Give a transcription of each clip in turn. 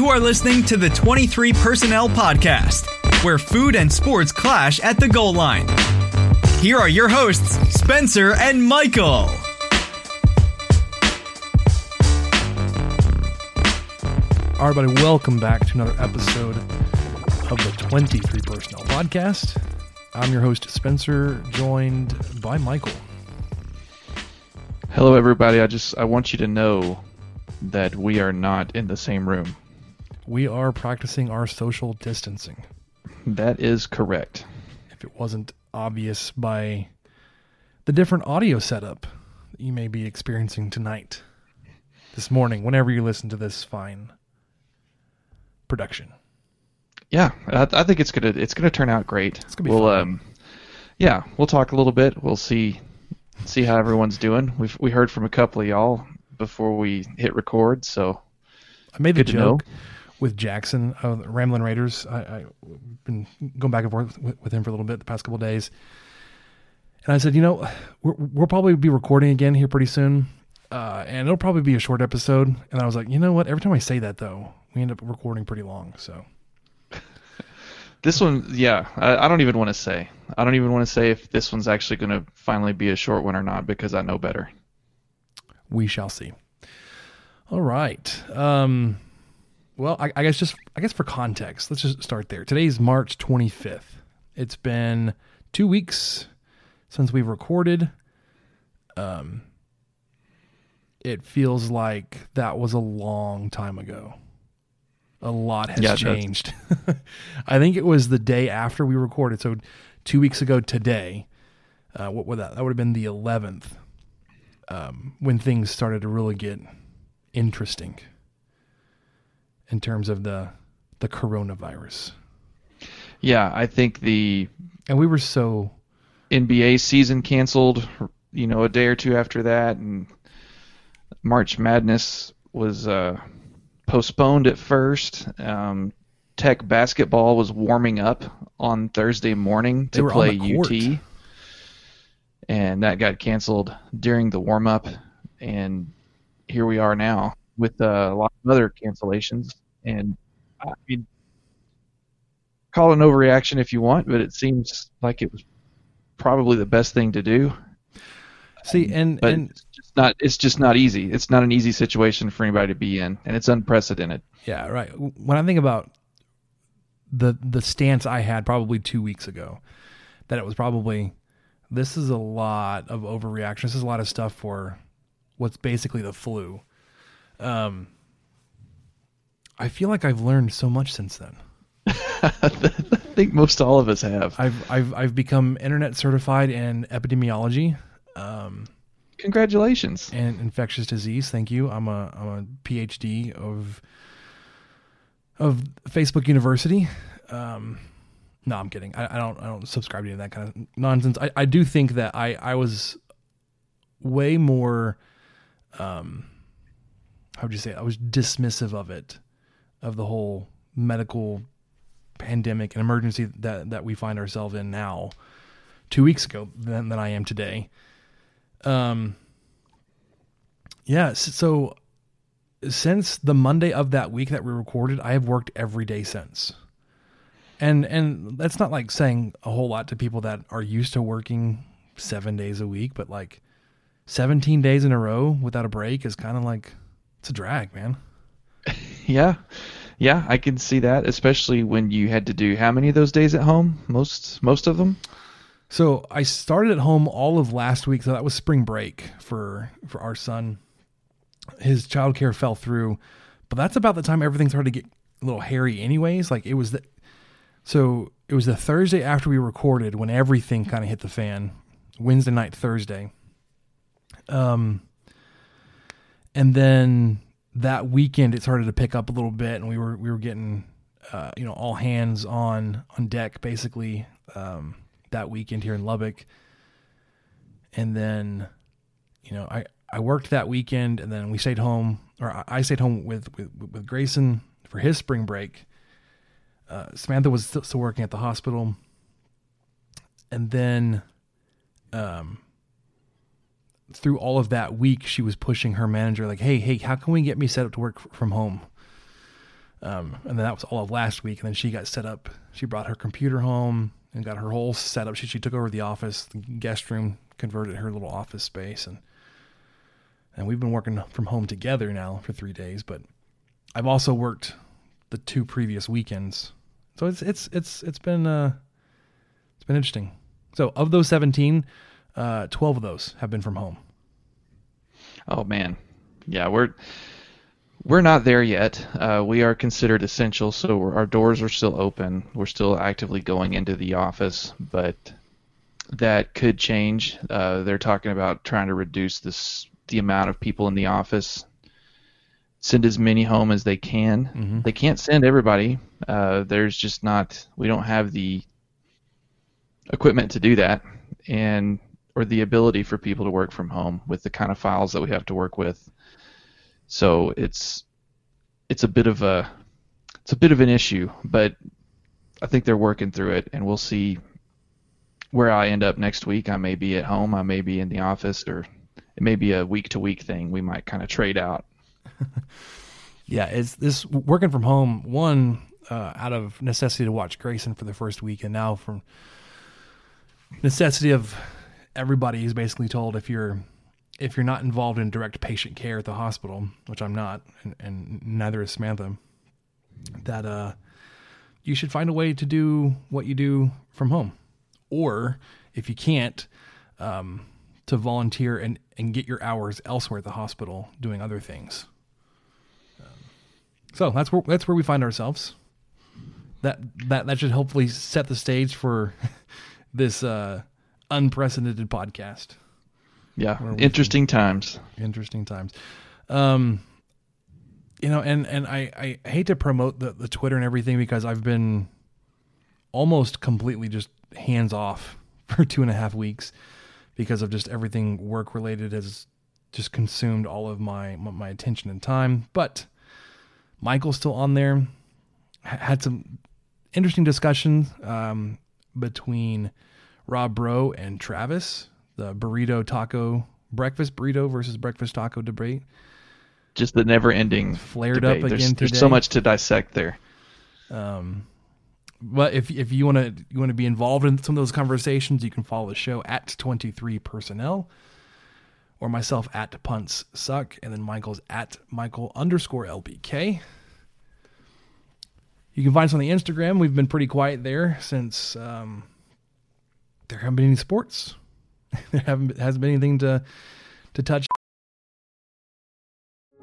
You are listening to the 23 Personnel Podcast, where food and sports clash at the goal line. Here are your hosts, Spencer and Michael. All right, everybody, welcome back to another episode of the 23 Personnel Podcast. I'm your host, Spencer, joined by Michael. Hello, everybody. I just I want you to know that we are not in the same room. We are practicing our social distancing. That is correct. If it wasn't obvious by the different audio setup that you may be experiencing tonight, this morning, whenever you listen to this fine production. Yeah, I, I think it's gonna it's gonna turn out great. It's gonna be we'll fun. um, yeah, we'll talk a little bit. We'll see see how everyone's doing. We've we heard from a couple of y'all before we hit record, so I made the Good to know. With Jackson of the Ramblin' Raiders. I, I been going back and forth with, with him for a little bit the past couple days, and I said, you know, we're, we'll probably be recording again here pretty soon, uh, and it'll probably be a short episode. And I was like, you know what? Every time I say that, though, we end up recording pretty long. So this one, yeah, I, I don't even want to say. I don't even want to say if this one's actually gonna finally be a short one or not because I know better. we shall see. All right. Um, well, I, I guess just I guess for context, let's just start there. Today's March 25th. It's been two weeks since we've recorded. Um, it feels like that was a long time ago. A lot has Yeah, changed. I think it was the day after we recorded. So two weeks ago today. Uh, what would that? That would have been the 11th um, when things started to really get interesting in terms of the the coronavirus. Yeah, I think the And we were so NBA season canceled, you know, a day or two after that, and March Madness was uh, postponed at first. Um, Tech basketball was warming up on Thursday morning to play. UT, and that got canceled during the warm up. And here we are now with uh, a lot of other cancellations. And I mean, call it an overreaction if you want, but it seems like it was probably the best thing to do. see and But and it's just not. It's just not easy. It's not an easy situation for anybody to be in, and it's unprecedented. yeah, right. When I think about the the stance I had probably 2 weeks ago that it was probably this is a lot of overreaction. This is a lot of stuff for what's basically the flu. Um I feel like I've learned so much since then. I think most all of us have. I've I've I've become internet certified in epidemiology um, Congratulations. and infectious disease. Thank you. I'm a I'm a PhD of of Facebook University. Um, no, I'm kidding. I, I don't I don't subscribe to any of that kind of nonsense. I, I do think that I I was way more um how would you say it? I was dismissive of it of the whole medical pandemic and emergency that that we find ourselves in now two weeks ago than, than I am today. Um, yeah, so since the Monday of that week that we recorded, I have worked every day since. And and that's not like saying a whole lot to people that are used to working 7 days a week, but like 17 days in a row without a break is kind of like it's a drag, man. Yeah, yeah, I can see that, especially when you had to do how many of those days at home? Most most of them. So I started at home all of last week. So that was spring break for for our son. His childcare fell through, but that's about the time everything started to get a little hairy. Anyways, like it was the so it was the Thursday after we recorded when everything kind of hit the fan Wednesday night, Thursday. Um, and then that weekend it started to pick up a little bit, and we were we were getting uh, you know all hands on on deck basically um, that weekend here in Lubbock. And then, you know, I I worked that weekend, and then we stayed home, or I stayed home with with with Grayson for his spring break. Uh, Samantha was still, still working at the hospital, and then, um, through all of that week, she was pushing her manager like, "Hey, hey, how can we get me set up to work f- from home?" Um, and then that was all of last week, and then she got set up. She brought her computer home and got her whole setup. She she took over the office, the guest room, converted her little office space, and and we've been working from home together now for three days. But I've also worked the two previous weekends, so it's it's it's it's been uh, it's been interesting. So of those seventeen, uh, twelve of those have been from home. Oh man, yeah, we're we're not there yet. Uh, we are considered essential, so our doors are still open. We're still actively going into the office, but that could change. Uh, they're talking about trying to reduce this the amount of people in the office. Send as many home as they can. Mm-hmm. They can't send everybody. Uh, there's just not. We don't have the equipment to do that, and or the ability for people to work from home with the kind of files that we have to work with. So it's it's a bit of a it's a bit of an issue, but I think they're working through it, and we'll see where I end up next week. I may be at home, I may be in the office, or it may be a week to week thing. We might kind of trade out. Yeah, it's this working from home. One uh, out of necessity to watch Grayson for the first week, and now from necessity of everybody is basically told if you're if you're not involved in direct patient care at the hospital, which I'm not, and, and neither is Samantha, that uh, you should find a way to do what you do from home, or if you can't, um, to volunteer and and get your hours elsewhere at the hospital doing other things. So that's where that's where we find ourselves. That that that should hopefully set the stage for this uh, unprecedented podcast. Yeah, interesting times. Interesting times. Um, you know, and and I I hate to promote the the Twitter and everything because I've been almost completely just hands off for two and a half weeks because of just everything work related has just consumed all of my my my attention and time. But Michael's still on there. H- had some interesting discussions um, between Rob Bro and Travis, the burrito taco breakfast burrito versus breakfast taco debate. Just the never-ending Flared debate. up there's, again there's today. so much to dissect there. Um, but if if you want to you want to be involved in some of those conversations, you can follow the show at Twenty Three Personnel, or myself at Punts Suck, and then Michael's at Michael underscore LBK. You can find us on the Instagram. We've been pretty quiet there since um, there haven't been any sports. there haven't hasn't been anything to to touch.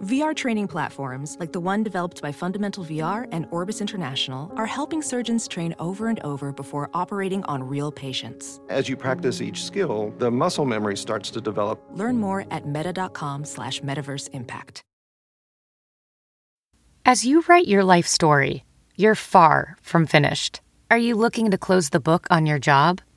VR training platforms, like the one developed by Fundamental VR and Orbis International, are helping surgeons train over and over before operating on real patients. As you practice each skill, the muscle memory starts to develop. Learn more at meta.com slash metaverse impact. As you write your life story, you're far from finished. Are you looking to close the book on your job?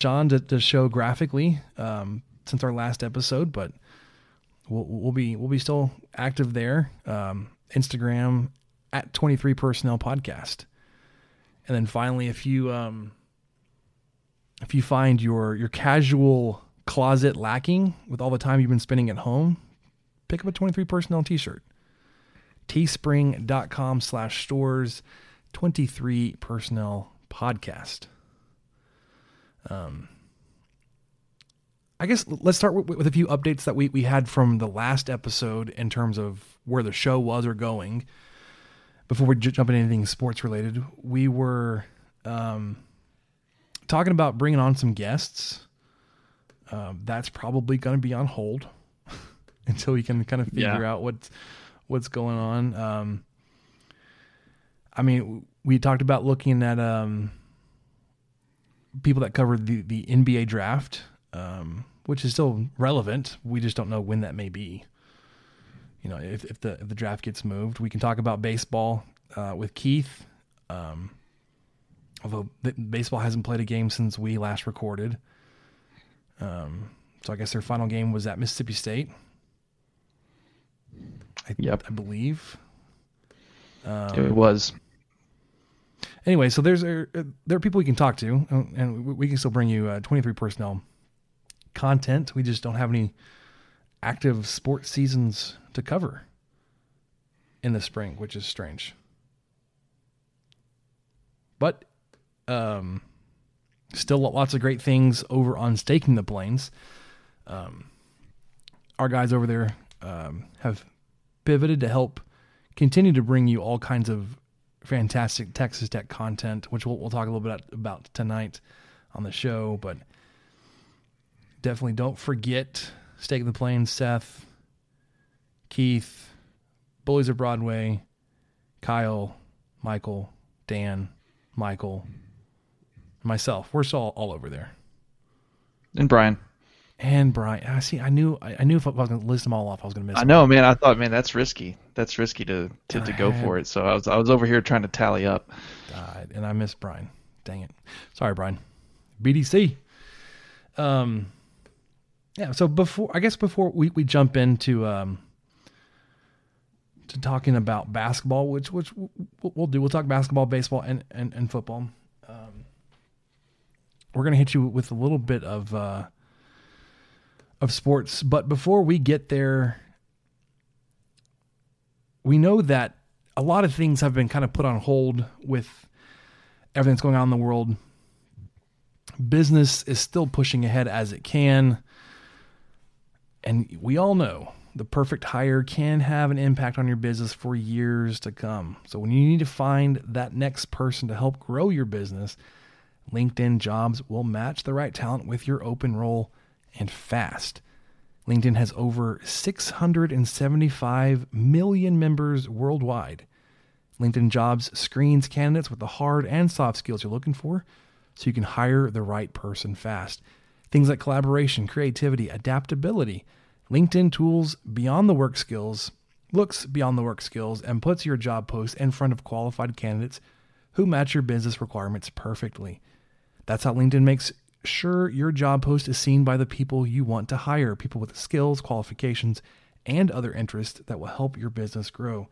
John to, to show graphically um, since our last episode, but we'll, we'll be we'll be still active there. Um, Instagram at twenty three personnel podcast, and then finally, if you um, if you find your your casual closet lacking with all the time you've been spending at home, pick up a twenty three personnel t shirt. Teespring.com slash stores 23 personnel podcast. Um, I guess let's start with, with a few updates that we, we had from the last episode in terms of where the show was or going. Before we j- jump into anything sports related, we were um, talking about bringing on some guests. Um, that's probably going to be on hold until we can kind of figure Yeah. out what's what's going on. Um, I mean, we talked about looking at um, people that covered the, the NBA draft, um, which is still relevant. We just don't know when that may be. You know, if, if the if the draft gets moved, we can talk about baseball uh, with Keith. Um, although baseball hasn't played a game since we last recorded. Um, so I guess their final game was at Mississippi State. I, Yep. I believe. it was. Anyway, so there's uh, there are people we can talk to, uh, and we- we can still bring you uh, 23 personnel content. We just don't have any active sports seasons to cover in the spring, which is strange. But um, still lots of great things over on staking the plains. Um, our guys over there um, have pivoted to help continue to bring you all kinds of fantastic Texas Tech content, which we'll, we'll talk a little bit about tonight on the show. But definitely don't forget Staking the Plains, Seth, Keith, Bullies of Broadway, Kyle, Michael, Dan, Michael, myself. We're all, all over there. And Brian. And Brian, I see. I knew. I, I knew if I was going to list them all off, I was going to miss. I them. know, man. I thought, man, that's risky. That's risky to, to, to go for it. So I was I was over here trying to tally up. died, and I missed Brian. Dang it. Sorry, Brian. BDC. Um, yeah. So before, I guess before we, we jump into um to talking about basketball, which which we'll we'll do, we'll talk basketball, baseball, and and, and football. Um, we're gonna hit you with a little bit of uh of sports, but before we get there, we know that a lot of things have been kind of put on hold with everything that's going on in the world. Business is still pushing ahead as it can. And we all know the perfect hire can have an impact on your business for years to come. So when you need to find that next person to help grow your business, LinkedIn jobs will match the right talent with your open role and fast. LinkedIn has over 675 million members worldwide. LinkedIn Jobs screens candidates with the hard and soft skills you're looking for so you can hire the right person fast. Things like collaboration, creativity, adaptability. LinkedIn tools beyond the work skills, looks beyond the work skills, and puts your job post in front of qualified candidates who match your business requirements perfectly. That's how LinkedIn makes sure your job post is seen by the people you want to hire, people with skills, qualifications, and other interests that will help your business grow.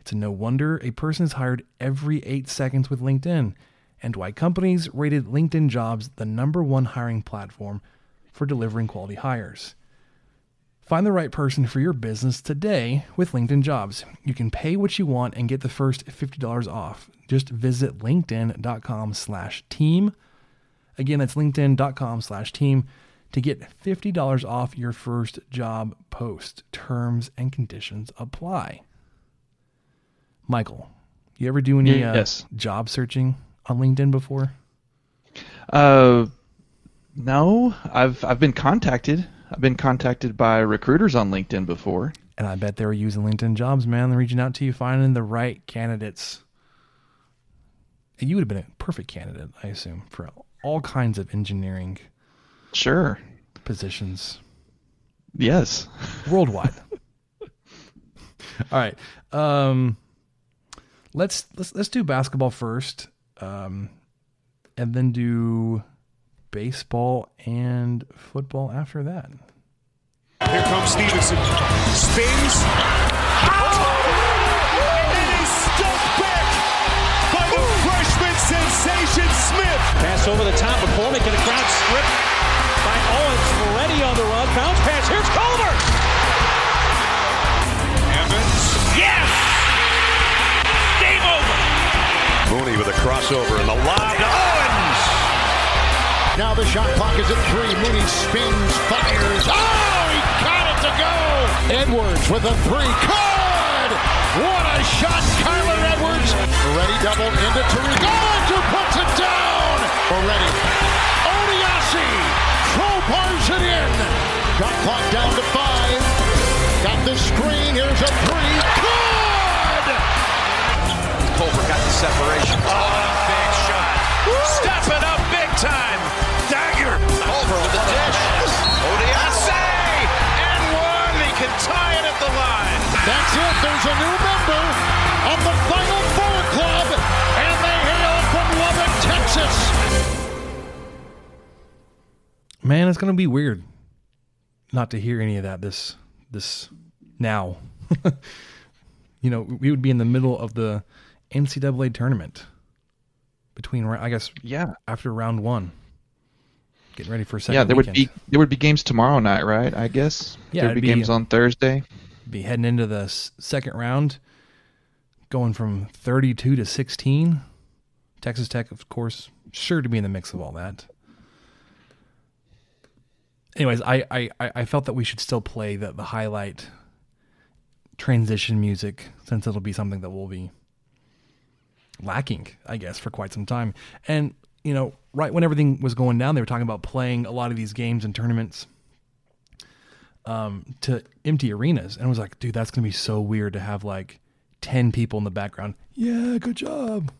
It's no wonder a person is hired every eight seconds with LinkedIn, and why companies rated LinkedIn jobs the number one hiring platform for delivering quality hires. Find the right person for your business today with LinkedIn Jobs. You can pay what you want and get the first $50 off. Just visit linkedin.com slash team. Again, that's linkedin.com slash team to get $50 off your first job post. Terms and conditions apply. Michael, you ever do any uh, Yes. job searching on LinkedIn before? Uh, no, I've I've been contacted. I've been contacted by recruiters on LinkedIn before. And I bet they were using LinkedIn jobs, man. They're reaching out to you, finding the right candidates. And you would have been a perfect candidate, I assume, for all kinds of engineering Sure. positions Yes. worldwide. all right. Um, let's let's let's do basketball first, um, and then do baseball and football after that. Here comes Stevenson. Spins. Oh! Sensation Smith. Pass over the top. of McCormick in a crowd stripped by Owens. Moretti on the run. Bounce pass. Here's Culver. Evans. Yes! Game over. Mooney with a crossover and the lob to Owens. Now the shot clock is at three. Mooney spins, fires. Oh, he got it to go. Edwards with a three. Good. What a shot, Kyler Edwards. Ready double into Tariq. Oh, who puts it down. Already. Odiase crowbars it in. Shot clock down to five. Got the screen. Here's a three. Good. Culver got the separation. Oh, big shot. Stepping up big time. Dagger. Culver with the dish. Odiase. And one. He can tie it at the line. That's it. There's a new member of the Final Four Club, and they hail from Lubbock, Texas. Man, it's gonna be weird not to hear any of that this this now. you know, we would be in the middle of the NCAA tournament between, I guess, Yeah. after round one, getting ready for a second. Yeah, there would be there would be games tomorrow night, right? I guess. Yeah, There'd be, be- games on Thursday. be heading into the second round, going from 32 to 16. Texas Tech, of course, sure to be in the mix of all that. Anyways, I, I, I I felt that we should still play the, the highlight transition music since it'll be something that will be lacking, I guess, for quite some time. And, you know, right when everything was going down, they were talking about playing a lot of these games and tournaments um, to empty arenas, and I was like, dude, that's gonna be so weird to have like ten people in the background. Yeah, good job.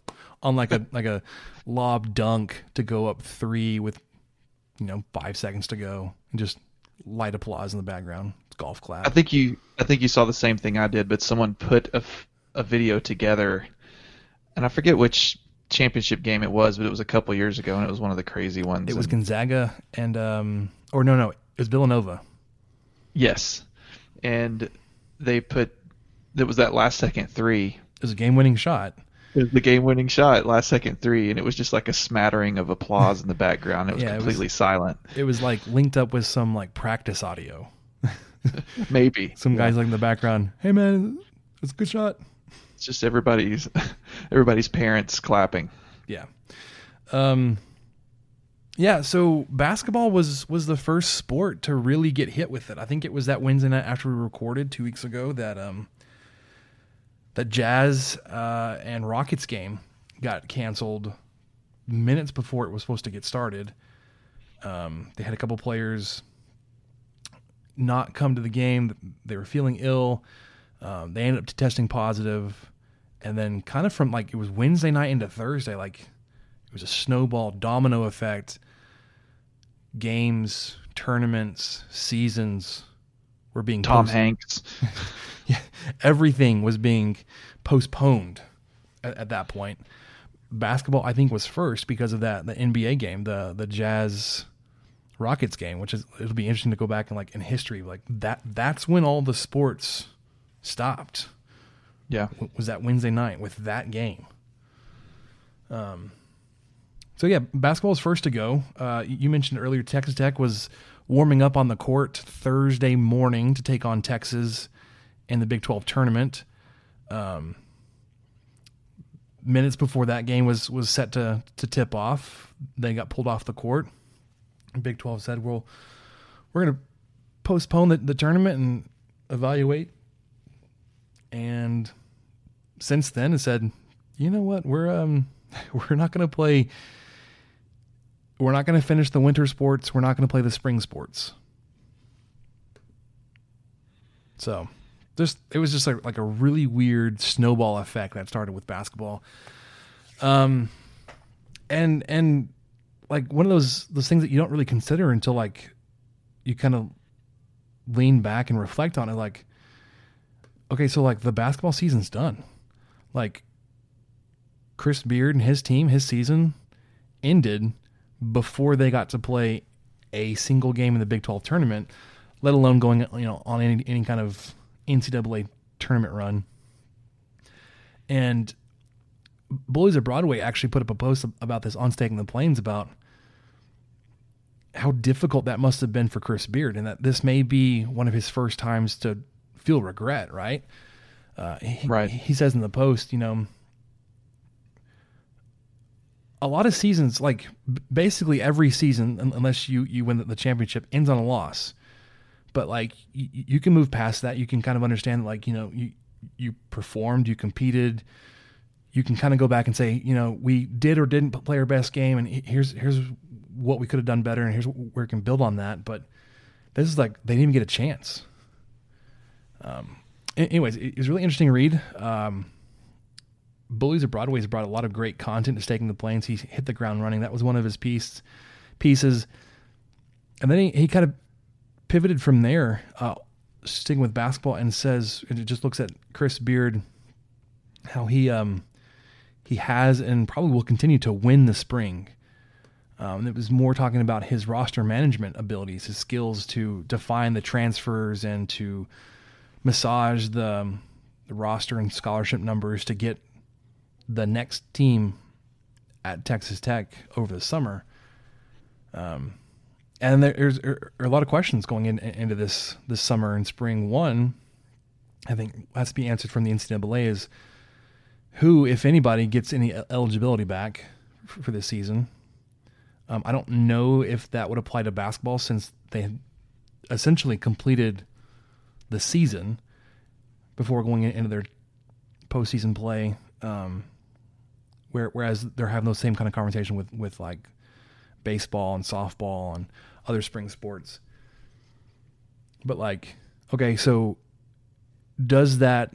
On like a like a lob dunk to go up three with you know five seconds to go, and just light applause in the background. It's golf clap. I think you I think you saw the same thing I did, but someone put a, f- a video together, and I forget which championship game it was, but it was a couple years ago, and it was one of the crazy ones. it was and- Gonzaga and um or no no it was Villanova. yes, and they put there was that last second three. It was a game winning shot. It was the game winning shot, last second three, and it was just like a smattering of applause in the background. It was Yeah, it was- completely silent. It was like linked up with some like practice audio. Maybe Some guys like in the background. Hey man, it's a good shot. It's just everybody's everybody's parents clapping. Yeah. Um yeah, so basketball was was the first sport to really get hit with it. I think it was that Wednesday night after we recorded 2 weeks ago that um that Jazz uh and Rockets game got canceled minutes before it was supposed to get started. Um they had a couple players not come to the game. They were feeling ill. Um, they ended up testing positive, and then kind of from like it was Wednesday night into Thursday, like it was a snowball domino effect. Games, tournaments, seasons were being Tom Hanks. yeah, everything was being postponed at, at that point. Basketball, I think, was first because of that the NBA game, the the Jazz Rockets game, which is it'll be interesting to go back and like in history, like that that's when all the sports stopped. Yeah. was that Wednesday night with that game. Um, so yeah, basketball is first to go. Uh, you mentioned earlier Texas Tech was warming up on the court Thursday morning to take on Texas in the Big 12 tournament. Um, minutes before that game was was set to to tip off, they got pulled off the court. Big 12 said, "Well, we're going to postpone the, the tournament and evaluate." And since then, it said, "You know what? We're um we're not going to play we're not going to finish the winter sports. We're not going to play the spring sports." So, just it was just like, like a really weird snowball effect that started with basketball. Um and and like one of those those things that you don't really consider until like you kind of lean back and reflect on it like okay so like the basketball season's done like chris beard and his team his season ended before they got to play a single game in the big 12 tournament let alone going you know on any, any kind of ncaa tournament run and bullies of broadway actually put up a post about this on staking the plains about how difficult that must have been for Chris Beard, and that this may be one of his first times to feel regret. Right? Uh, he, Right. He says in the post, you know, a lot of seasons, like basically every season, unless you you win the championship, ends on a loss. But like you, you can move past that. You can kind of understand, like you know, you you performed, you competed. You can kind of go back and say, you know, we did or didn't play our best game, and here's here's what we could have done better, and here's where we can build on that. But this is like they didn't even get a chance. Um, anyways, it was really interesting read. Um, Bullies of Broadway has brought a lot of great content to Staking the Plains. He hit the ground running. That was one of his piece, pieces. And then he, he kind of pivoted from there, uh, sticking with basketball, and says, and it just looks at Chris Beard, how he um, he has and probably will continue to win the spring. Um, it was more talking about his roster management abilities, his skills to define the transfers and to massage the, the roster and scholarship numbers to get the next team at Texas Tech over the summer. Um, and there's there are a lot of questions going in, into this this summer and spring. One, I think has to be answered from the NCAA is who, if anybody, gets any eligibility back for, for this season. Um, I don't know if that would apply to basketball since they essentially completed the season before going into their postseason play. Um, where, whereas they're having those same kind of conversation with with like baseball and softball and other spring sports. But like, okay, so does that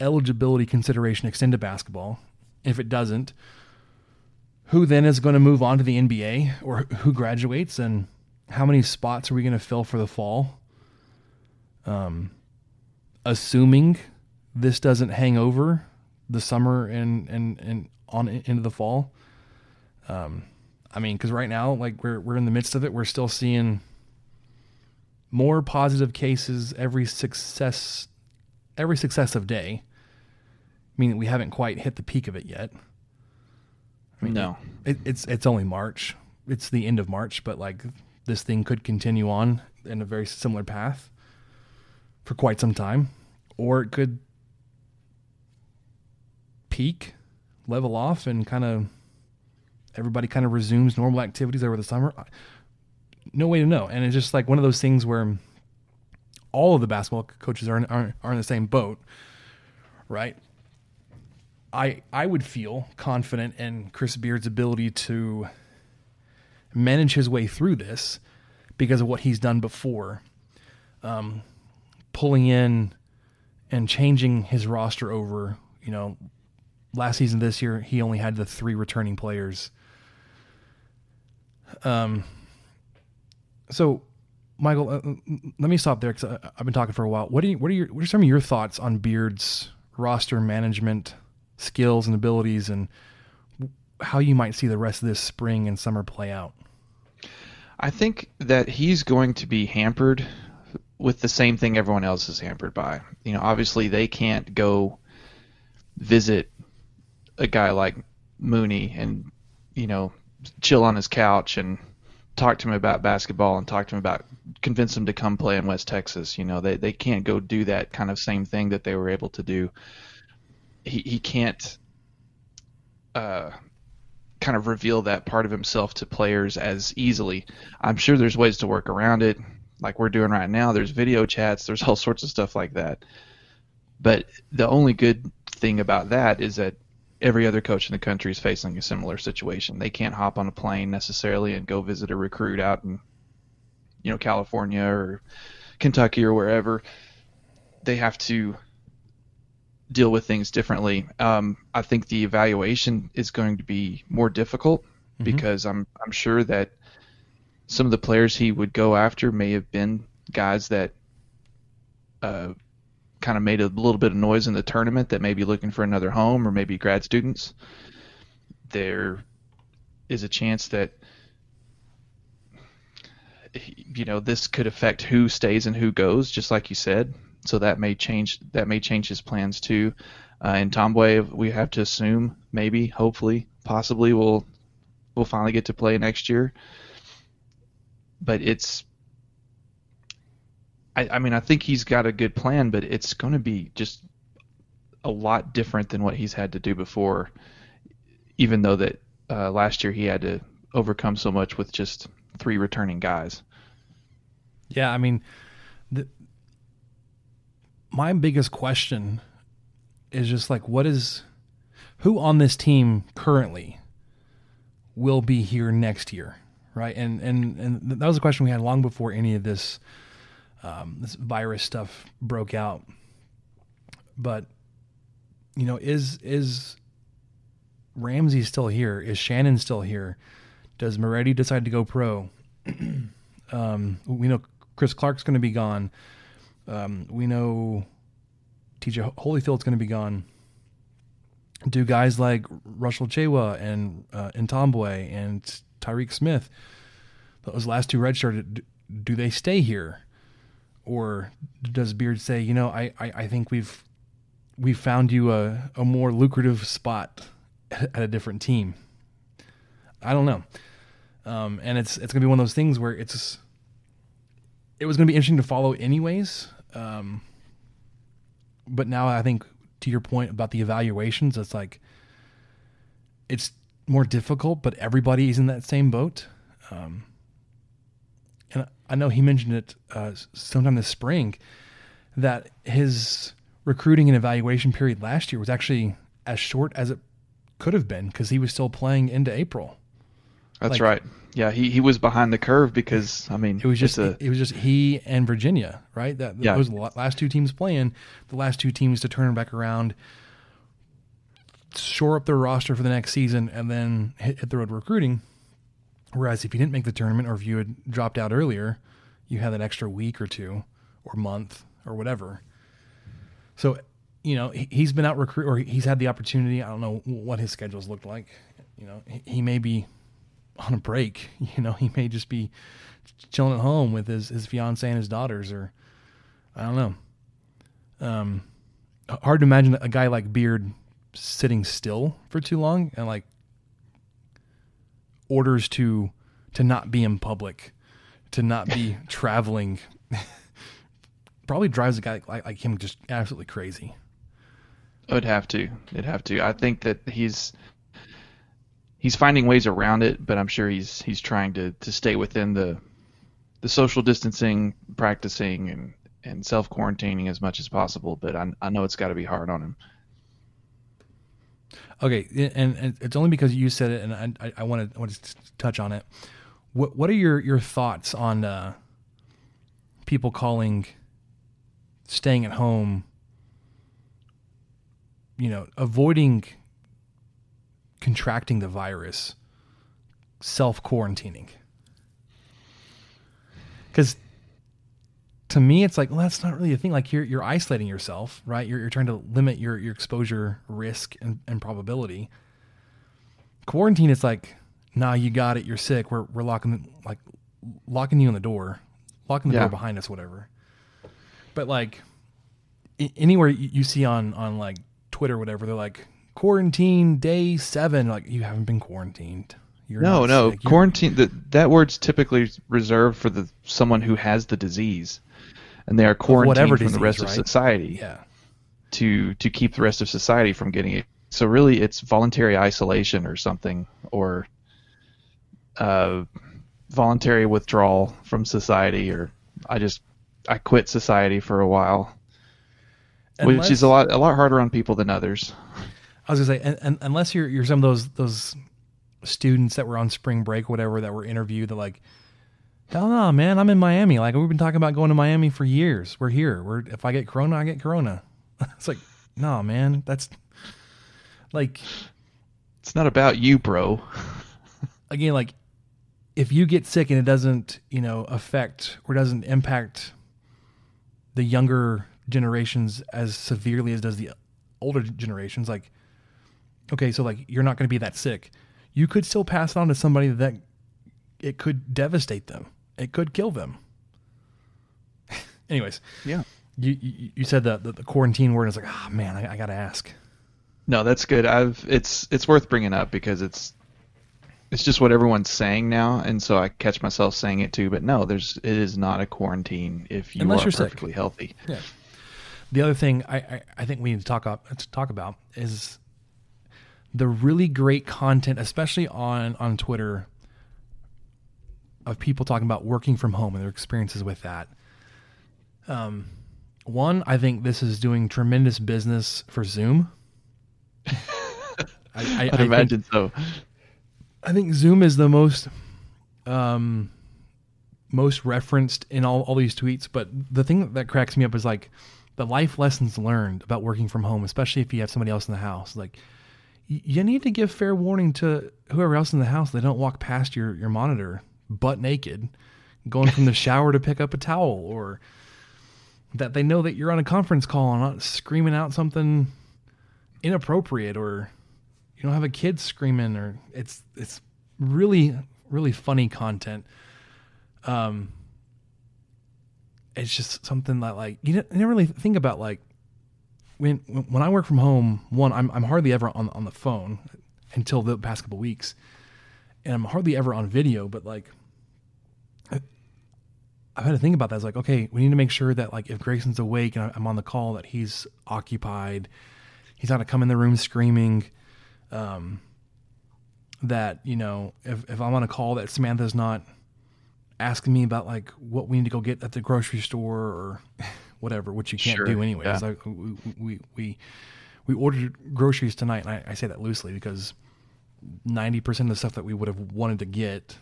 eligibility consideration extend to basketball? If it doesn't, who then is going to move on to the NBA or who graduates and how many spots are we going to fill for the fall? Um, assuming this doesn't hang over the summer and and and on into the fall. Um, I mean, because right now, like we're we're in the midst of it, we're still seeing more positive cases every success every successive day. Meaning we haven't quite hit the peak of it yet. I mean, no, it, it's it's only March. It's the end of March, but like this thing could continue on in a very similar path for quite some time, or it could peak, level off, and kind of everybody kind of resumes normal activities over the summer. No way to know. And it's just like one of those things where all of the basketball coaches are in, are, are in the same boat, right? I I would feel confident in Chris Beard's ability to manage his way through this because of what he's done before, um, pulling in and changing his roster over. You know, last season, this year, he only had the three returning players. Um. So, Michael, uh, let me stop there because I've been talking for a while. What are you, what are your what are some of your thoughts on Beard's roster management skills and abilities, and how you might see the rest of this spring and summer play out? I think that he's going to be hampered with the same thing everyone else is hampered by. You know, obviously they can't go visit a guy like Mooney and you know chill on his couch and talk to him about basketball and talk to him about convince him to come play in West Texas. You know, they they can't go do that kind of same thing that they were able to do. He he can't uh kind of reveal that part of himself to players as easily. I'm sure there's ways to work around it, like we're doing right now. There's video chats, there's all sorts of stuff like that. But the only good thing about that is that every other coach in the country is facing a similar situation. They can't hop on a plane necessarily and go visit a recruit out in you know California or Kentucky or wherever. They have to deal with things differently. Um, I think the evaluation is going to be more difficult mm-hmm. because I'm I'm sure that some of the players he would go after may have been guys that uh, kind of made a little bit of noise in the tournament that may be looking for another home or maybe grad students, there is a chance that you know this could affect who stays and who goes, just like you said. So that may change that may change his plans too. Uh, Ntambwe, we have to assume maybe, hopefully, possibly we'll we'll finally get to play next year. But it's I, I mean, I think he's got a good plan, but it's going to be just a lot different than what he's had to do before. even though that uh, last year he had to overcome so much with just three returning guys. Yeah, I mean, the, my biggest question is just like, what is who on this team currently will be here next year, right? And and and that was a question we had long before any of this um, this virus stuff broke out. But you know, is is Ramsey still here? Is Shannon still here? Does Moretti decide to go pro? um, we know Chris Clarke's going to be gone. Um, we know TJ Holyfield's going to be gone. Do guys like Russel Tchewa and uh, Ntambwe and Tyreek Smith, those last two redshirted, do they stay here, or does Beard say, you know, I, I, I think we've we found you a, a more lucrative spot at a different team. I don't know. Um, and it's it's gonna be one of those things where it's it was gonna be interesting to follow anyways. Um, but now I think to your point about the evaluations, it's like it's more difficult, but everybody's in that same boat. Um, and I know he mentioned it uh, sometime this spring that his recruiting and evaluation period last year was actually as short as it could have been because he was still playing into April. That's Like- right. Yeah, he, he was behind the curve because I mean It was just a, it was just he and Virginia, right? That Yeah. those last two teams playing, the last two teams to turn back around, shore up their roster for the next season, and then hit, hit the road recruiting. Whereas if you didn't make the tournament or if you had dropped out earlier, you had that extra week or two or month or whatever. So, you know, he, he's been out recruit or he's had the opportunity. I don't know what his schedule's looked like. You know, he, he may be on a break. You know, he may just be chilling at home with his his fiance and his daughters, or I don't know. Um, hard to imagine a guy like Beard sitting still for too long and like orders to to not be in public, to not be traveling. Probably drives a guy like, like him just absolutely crazy. It'd have to. It'd have to. I think that he's he's finding ways around it, but I'm sure he's he's trying to, to stay within the the social distancing, practicing, and and self quarantining as much as possible. But I I know it's got to be hard on him. Okay, and, and it's only because you said it, and I, I, want to want to touch on it. What what are your your thoughts on uh, people calling staying at home? You know, avoiding contracting the virus, self quarantining. Because to me, it's like, well, that's not really a thing. Like you're you're isolating yourself, right? You're you're trying to limit your your exposure risk and, and probability. Quarantine, it's like, nah, you got it. You're sick. We're we're locking like locking you in the door, locking the Yeah. door behind us, whatever. But like a- anywhere you you see on on like Twitter, or whatever, they're like quarantine day seven. Like you haven't been quarantined. You're no, no. sick. Quarantine. That that word's typically reserved for the someone who has the disease, and they are quarantined from the rest right? of society. Yeah. To to keep the rest of society from getting it. So really, it's voluntary isolation or something, or uh, voluntary withdrawal from society, or I just I quit society for a while, which is a lot a lot harder on people than others. I was gonna say, and, and unless you're you're some of those those students that were on spring break, or whatever, that were interviewed, that like, hell no, man, I'm in Miami. Like we've been talking about going to Miami for years. We're here. We're if I get corona, I get corona. it's like, no, man, that's like It's not about you, bro. again, like if you get sick and it doesn't, you know, affect or doesn't impact the younger generations as severely as does the older generations, like okay, so like you're not going to be that sick. You could still pass it on to somebody that it could devastate them. It could kill them. Anyways, Yeah. You you, you said the, the the quarantine word. I was like, oh man, I, I got to ask. No, that's good. I've it's it's worth bringing up because it's it's just what everyone's saying now, and so I catch myself saying it too. But no, there's it is not a quarantine if you Unless are you're sick. perfectly healthy. Yeah. The other thing I, I, I think we need to talk up to talk about is the really great content, especially on on Twitter, of people talking about working from home and their experiences with that. Um, one, I think this is doing tremendous business for Zoom. I, I, I'd I imagine think, so. I think Zoom is the most um, most referenced in all, all these tweets. But the thing that cracks me up is like the life lessons learned about working from home, especially if you have somebody else in the house. Like you need to give fair warning to whoever else in the house. They don't walk past your, your monitor butt naked, going from the shower to pick up a towel, or that they know that you're on a conference call and not screaming out something inappropriate, or you don't have a kid screaming, or it's it's really really funny content. Um, it's just something that like you never really think about like when when I work from home. One, I'm I'm hardly ever on on the phone until the past couple weeks, and I'm hardly ever on video. But like, I've had to think about that. It's like, okay, we need to make sure that like if Grayson's awake and I'm on the call, that he's occupied. He's not going to come in the room screaming. Um, that you know, if if I'm on a call, that Samantha's not asking me about like what we need to go get at the grocery store or whatever, which you can't sure, do anyway. Yeah. Like we, we, we, we ordered groceries tonight. And I, I say that loosely because 90% of the stuff that we would have wanted to get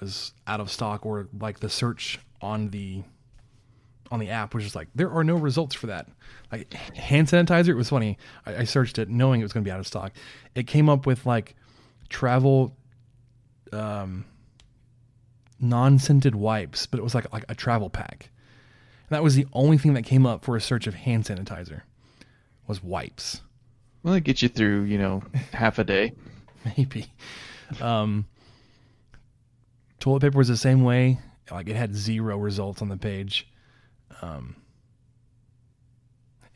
was out of stock or like the search on the, on the app was just like, there are no results for that. Like hand sanitizer, it was funny. I, I searched it knowing it was going to be out of stock. It came up with like travel, um, non-scented wipes, but it was like like a travel pack. And that was the only thing that came up for a search of hand sanitizer was wipes. Well, it gets you through, you know, half a day. Maybe. Um, toilet paper was the same way. Like it had zero results on the page. Um,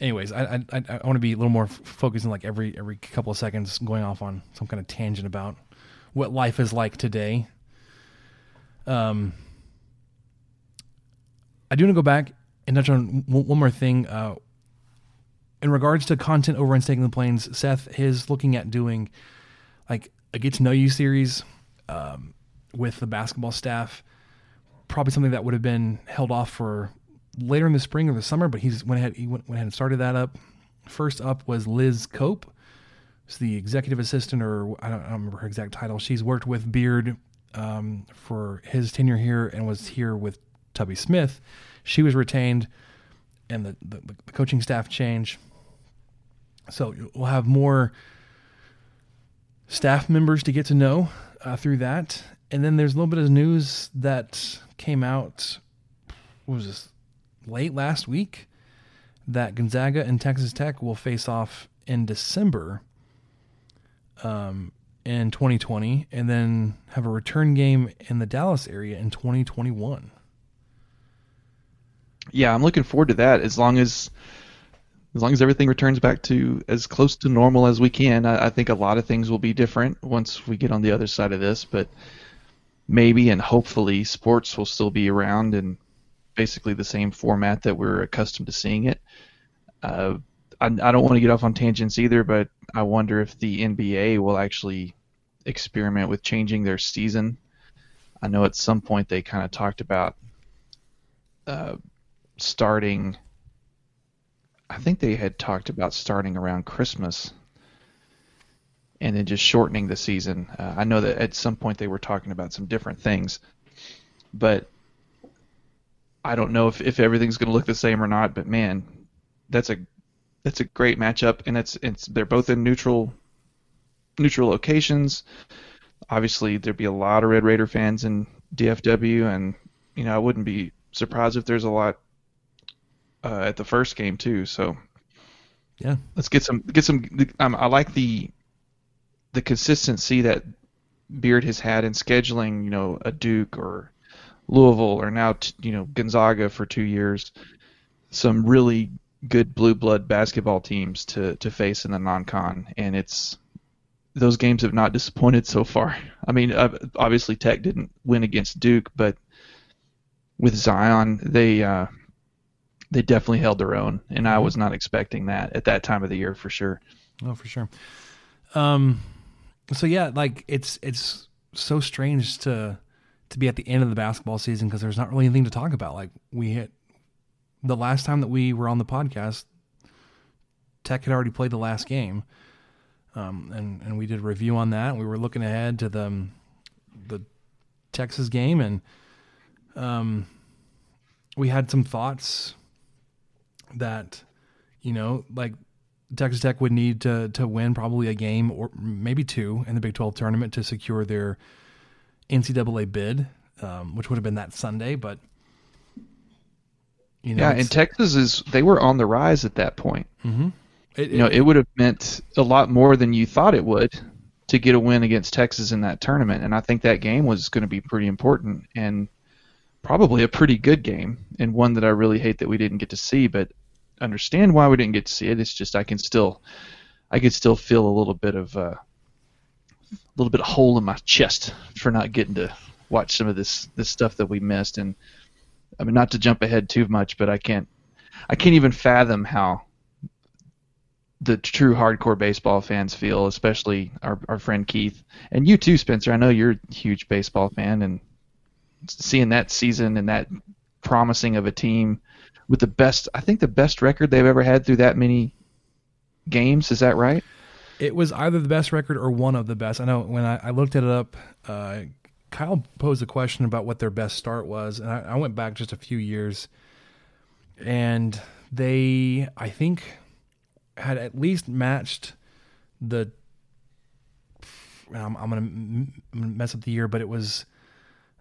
anyways, I I, I want to be a little more f- focused on like every every couple of seconds going off on some kind of tangent about what life is like today um, I do want to go back and touch on one more thing. Uh, in regards to content over on Staking the Plains, Seth is looking at doing like a get to know you series um, with the basketball staff. Probably something that would have been held off for later in the spring or the summer, but he's went ahead he went, went ahead and started that up. First up was Liz Cope, who's the executive assistant, or I don't, I don't remember her exact title. She's worked with Beard um, for his tenure here and was here with Tubby Smith. She was retained, and the, the, the coaching staff change. So we'll have more staff members to get to know uh, through that. And then there's a little bit of news that came out. What was this? Late last week, that Gonzaga and Texas Tech will face off in December. Um, in 2020 and then have a return game in the Dallas area in 2021. Yeah, I'm looking forward to that as long as as long as everything returns back to as close to normal as we can. I, I think a lot of things will be different once we get on the other side of this, but maybe and hopefully sports will still be around in basically the same format that we're accustomed to seeing it. Uh, I, I don't want to get off on tangents either, but I wonder if the NBA will actually experiment with changing their season. I know at some point they kind of talked about uh, starting. I think they had talked about starting around Christmas and then just shortening the season. Uh, I know that at some point they were talking about some different things, but I don't know if, if everything's going to look the same or not. But man, that's a that's a great matchup, and it's it's they're both in neutral neutral locations. Obviously, there'd be a lot of Red Raider fans in DFW, and you know I wouldn't be surprised if there's a lot uh, at the first game too. So yeah, let's get some get some. Um, I like the the consistency that Beard has had in scheduling. You know, a Duke or Louisville or now t- you know Gonzaga for two years. Some really good blue blood basketball teams to to face in the non-con, and it's those games have not disappointed so far. I mean, obviously Tech didn't win against Duke, but with Zion, they uh, they definitely held their own, and I mm-hmm. was not expecting that at that time of the year for sure. Oh, for sure. Um, so yeah, like it's it's so strange to to be at the end of the basketball season because there's not really anything to talk about. Like we hit the last time that we were on the podcast, Tech had already played the last game, um, and and we did a review on that. We were looking ahead to the the Texas game, and um, we had some thoughts that you know like Texas Tech would need to to win probably a game or maybe two in the Big 12 tournament to secure their NCAA bid, um, which would have been that Sunday. But you know, yeah, and Texas is they were on the rise at that point. Mm-hmm. It, you know, it would have meant a lot more than you thought it would to get a win against Texas in that tournament, and I think that game was going to be pretty important and probably a pretty good game and one that I really hate that we didn't get to see, but understand why we didn't get to see it. It's just I can still I can still feel a little bit of uh, a little bit of hole in my chest for not getting to watch some of this this stuff that we missed and I mean not to jump ahead too much, but I can't I can't even fathom how the true hardcore baseball fans feel, especially our, our friend Keith and you too, Spencer. I know you're a huge baseball fan, and seeing that season and that promising of a team with the best, I think the best record they've ever had through that many games. Is that right? It was either the best record or one of the best. I know when I, I looked it up, uh, Kyle posed a question about what their best start was, and I, I went back just a few years, and they, I think, had at least matched the. I'm, I'm gonna mess up the year, but it was,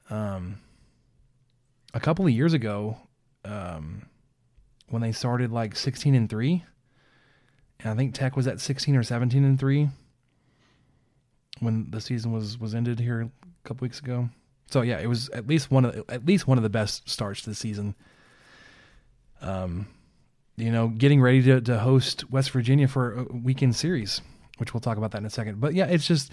um, a couple of years ago, um, when they started like 16 and 3 and i think tech was at 16 or 17 and 3 when the season was was ended here a couple weeks ago. So yeah it was at least one of the, at least one of the best starts to the season. Um you know getting ready to, to host west virginia for a weekend series which we'll talk about that in a second. But yeah it's just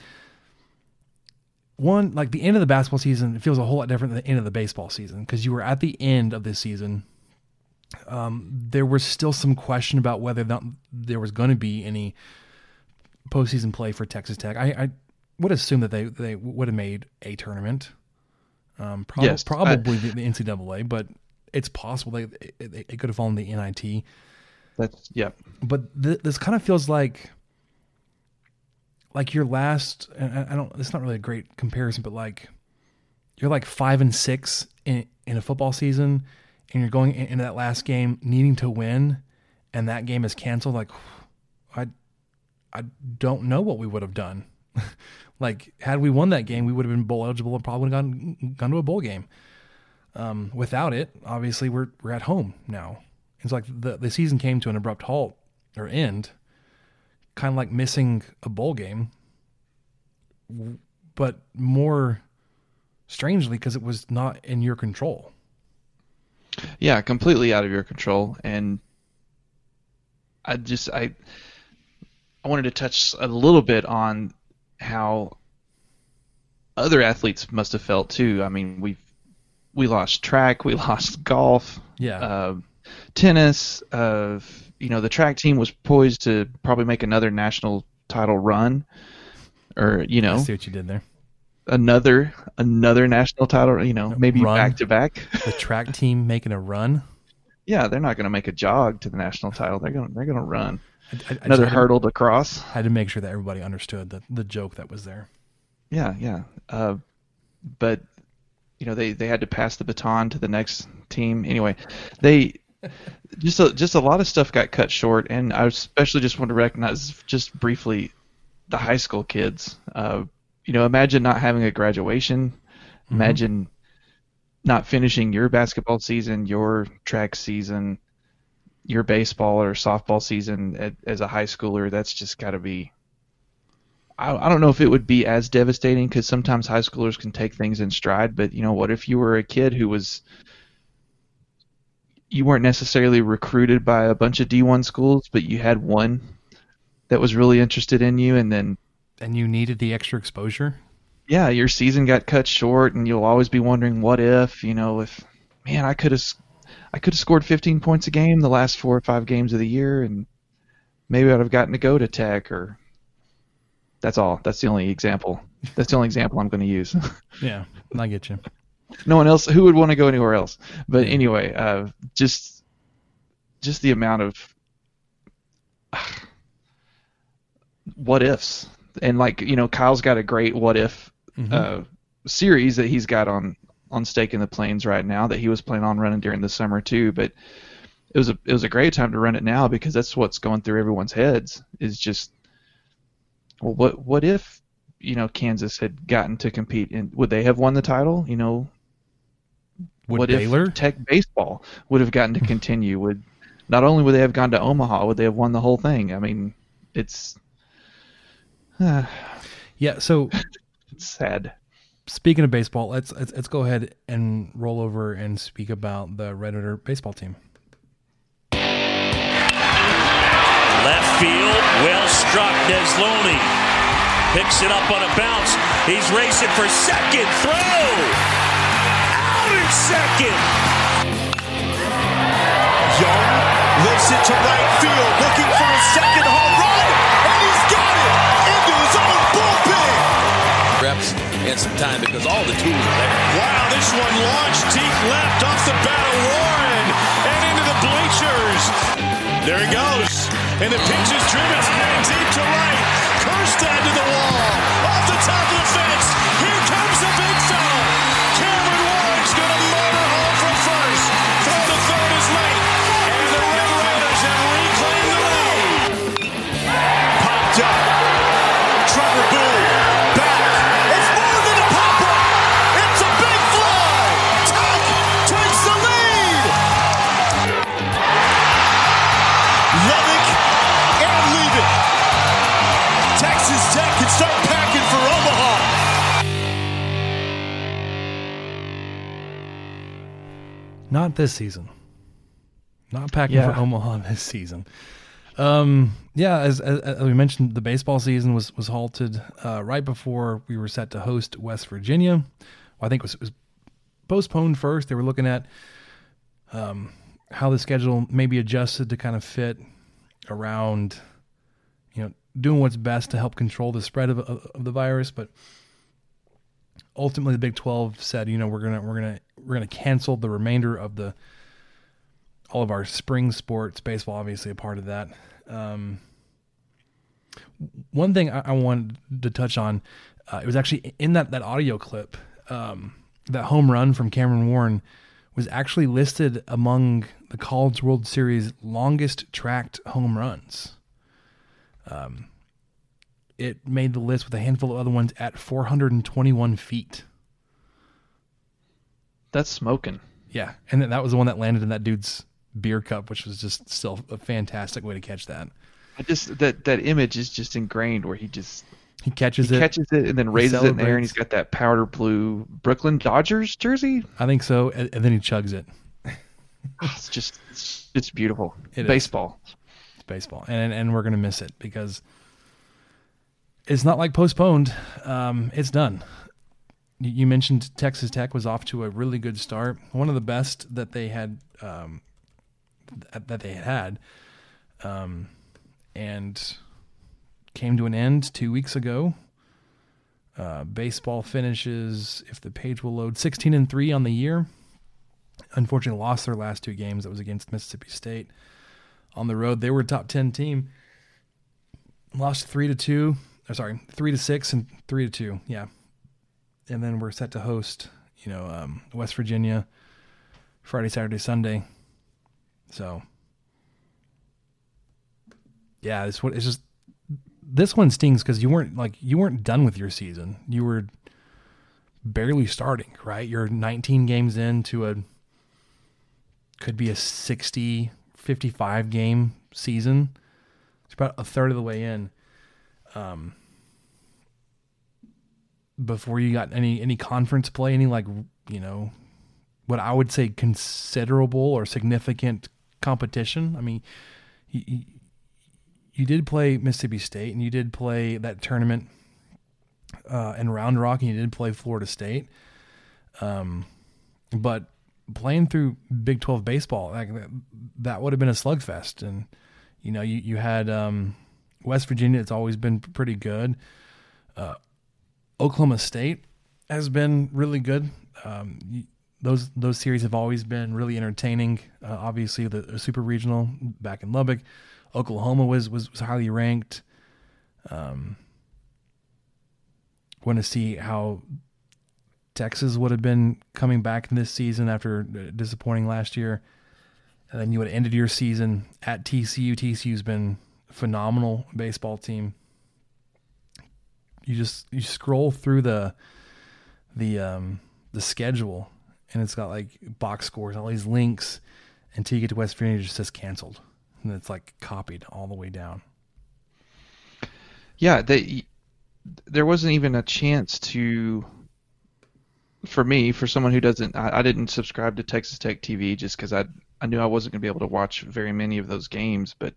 one like the end of the basketball season it feels a whole lot different than the end of the baseball season because you were at the end of this season um, there was still some question about whether there was going to be any postseason play for Texas Tech. I, I, would assume that they, they would have made a tournament. Um, prob- yes, probably I, the, the, NCAA, but it's possible they, they, it could have fallen the NIT. That's yeah. But th- this kind of feels like like your last. I don't. It's not really a great comparison, but like you're like five and six in in a football season, and you're going into that last game needing to win, and that game is canceled, like I, I don't know what we would have done. like had we won that game, we would have been bowl eligible and probably gone gone to a bowl game. Um, without it, obviously we're we're at home now. It's like the the season came to an abrupt halt or end, kind of like missing a bowl game, but more strangely because it was not in your control. Yeah, completely out of your control. And I just I I wanted to touch a little bit on how other athletes must have felt too. I mean, we've we lost track, we lost golf, yeah, uh, tennis. Uh, you know, the track team was poised to probably make another national title run, or you know, I see what you did there another another national title. You know, maybe run. back to back. The track team making a run. Yeah, they're not going to make a jog to the national title. They're going they're going to run. I, I, another hurdle to, to cross. I had to make sure that everybody understood the the joke that was there. Yeah, yeah. Uh, but you know they, they had to pass the baton to the next team. Anyway, they just a, just a lot of stuff got cut short, and I especially just want to recognize just briefly the high school kids. Uh, you know, imagine not having a graduation. Mm-hmm. Imagine not finishing your basketball season, your track season, your baseball or softball season at, as a high schooler. That's just got to be. I, I don't know if it would be as devastating because sometimes high schoolers can take things in stride. But you know, what if you were a kid who was you weren't necessarily recruited by a bunch of D1 schools, but you had one that was really interested in you, and then and you needed the extra exposure. Yeah, your season got cut short, and you'll always be wondering, what if? You know, if man, I could have, I could have scored 15 points a game the last four or five games of the year, and maybe I'd have gotten to go to Tech or That's all. That's the only example. That's the only example I'm going to use. Yeah, I get you. no one else who would want to go anywhere else. But anyway, uh, just just the amount of what ifs and like you know Kyle's got a great what if Mhm. uh, series that he's got on on Staking the Plains right now that he was planning on running during the summer too. But it was a it was a great time to run it now because that's what's going through everyone's heads is just well what what if you know Kansas had gotten to compete and would they have won the title? You know Would what Baylor? if Tech baseball would have gotten to continue? Would not only would they have gone to Omaha, would they have won the whole thing? I mean, it's Yeah. So it's sad. speaking of baseball, let's, let's let's go ahead and roll over and speak about the Red Raider baseball team. Left field, well struck. Desloni picks it up on a bounce. He's racing for second. Throw out in second. Jung lifts it to right field, looking for his second home run, Reps and some time because all the tools are there. Wow, this one launched deep left off the bat of Warren and into the bleachers. There he goes, and the pitch is driven high and deep to right. Kirstad to the wall, off the top of the fence. Here comes the big fella. Not this season. Not packing Yeah. for Omaha this season. Um, yeah, as, as, as we mentioned, the baseball season was was halted uh, right before we were set to host West Virginia. Well, I think it was, it was postponed first. They were looking at um, how the schedule may be adjusted to kind of fit around, you know, doing what's best to help control the spread of, of, of the virus. But ultimately, the Big Twelve said, you know, we're gonna we're gonna we're gonna cancel the remainder of the all of our spring sports, baseball obviously a part of that. Um, one thing I, I wanted to touch on, uh, it was actually in that, that audio clip, um, that home run from Cameron Warren was actually listed among the College World Series longest tracked home runs. Um, it made the list with a handful of other ones at 421 feet. That's smoking. Yeah, and then that was the one that landed in that dude's beer cup, which was just still a fantastic way to catch that. I just that that image is just ingrained where he just He catches he it, catches it and then he raises it in the air and he's got that powder blue Brooklyn Dodgers jersey. I think so, and, and then he chugs it. It's just it's, it's beautiful. It is. Baseball. It's baseball, and and we're gonna miss it because it's not like postponed. Um, it's done. You, mentioned Texas Tech was off to a really good start, one of the best that they had um, th- that they had, um, and came to an end two weeks ago. Uh, baseball finishes, if the page will load, sixteen and three on the year. Unfortunately, lost their last two games. That was against Mississippi State on the road. They were a top ten team. Lost three to two. Or sorry, three to six and three to two. Yeah, and then we're set to host. You know, um, West Virginia Friday, Saturday, Sunday. So, yeah, it's what it's just. This one stings because you weren't like you weren't done with your season. You were barely starting, right? You're 19 games into a could be a 60 55 game season. It's about a third of the way in. Um before you got any any conference play, any like, you know, what I would say considerable or significant competition. I mean, you, you, did play Mississippi State and you did play that tournament uh, in Round Rock and you did play Florida State. Um, but playing through Big 12 baseball, like that, that would have been a slugfest. And, you know, you, you had um, West Virginia, it's always been pretty good. Uh, Oklahoma State has been really good. Um, those those series have always been really entertaining. Uh, obviously, the, the, super regional back in Lubbock, Oklahoma was was, was highly ranked. Um, want to see how Texas would have been coming back in this season after disappointing last year. And then you would have ended your season at TCU. TCU's been phenomenal baseball team. You just you scroll through the the um the schedule and it's got like box scores, all these links until you get to West Virginia, it just says canceled. And it's like copied all the way down. Yeah, they there wasn't even a chance to for me, for someone who doesn't, I, I didn't subscribe to Texas Tech TV just because I I knew I wasn't going to be able to watch very many of those games. But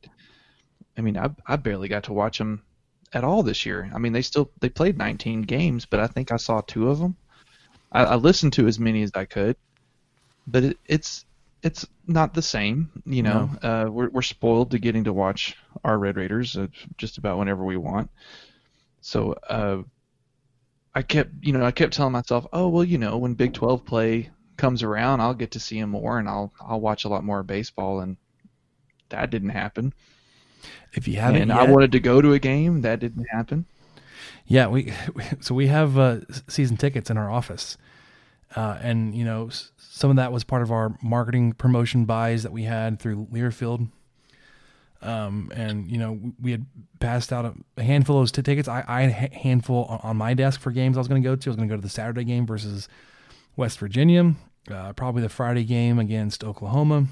I mean, I I barely got to watch them at all this year. I mean, they still they played 19 games, but I think I saw two of them. I, I listened to as many as I could, but it, it's it's not the same. You know, no. uh, we're we're spoiled to getting to watch our Red Raiders uh, just about whenever we want. So uh, I kept, you know, I kept telling myself, oh well, you know, when Big 12 play comes around, I'll get to see him more, and I'll I'll watch a lot more baseball, and that didn't happen. If you haven't, and yet, I wanted to go to a game, that didn't happen. Yeah, we so we have uh, season tickets in our office, uh, and you know some of that was part of our marketing promotion buys that we had through Learfield. Um, and you know, we had passed out a handful of tickets. I, I, had a handful on my desk for games I was going to go to. I was going to go to the Saturday game versus West Virginia, uh, probably the Friday game against Oklahoma.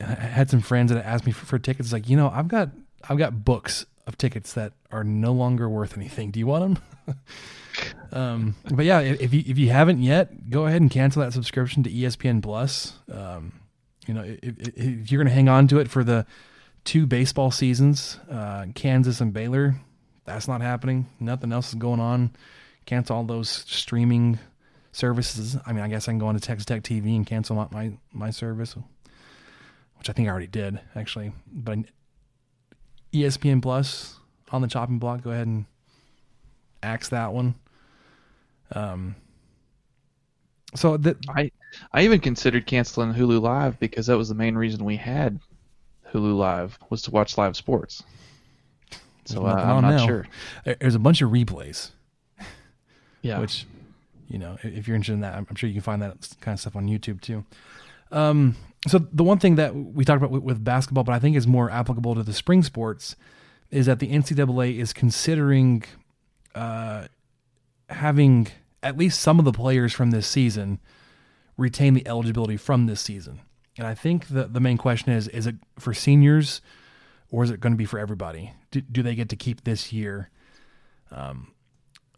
I had some friends that asked me for, for tickets. Like, you know, I've got I've got books of tickets that are no longer worth anything. Do you want them? um, but yeah, if you if you haven't yet, go ahead and cancel that subscription to ESPN Plus. Um, you know, if, if you're going to hang on to it for the two baseball seasons, uh, Kansas and Baylor. That's not happening. Nothing else is going on. Cancel all those streaming services. I mean, I guess I can go on to Texas Tech TV and cancel my, my, my service, which I think I already did actually. But ESPN Plus on the chopping block, go ahead and axe that one. Um, so that I I even considered canceling Hulu Live because that was the main reason we had Hulu Live was to watch live sports. So uh, I'm not now. sure. There's a bunch of replays. Yeah. Which, you know, if you're interested in that, I'm sure you can find that kind of stuff on YouTube too. Um, so the one thing that we talked about with, basketball, but I think is more applicable to the spring sports, is that the NCAA is considering uh, having at least some of the players from this season retain the eligibility from this season. And I think the the main question is: is it for seniors, or is it going to be for everybody? Do, do they get to keep this year? Um,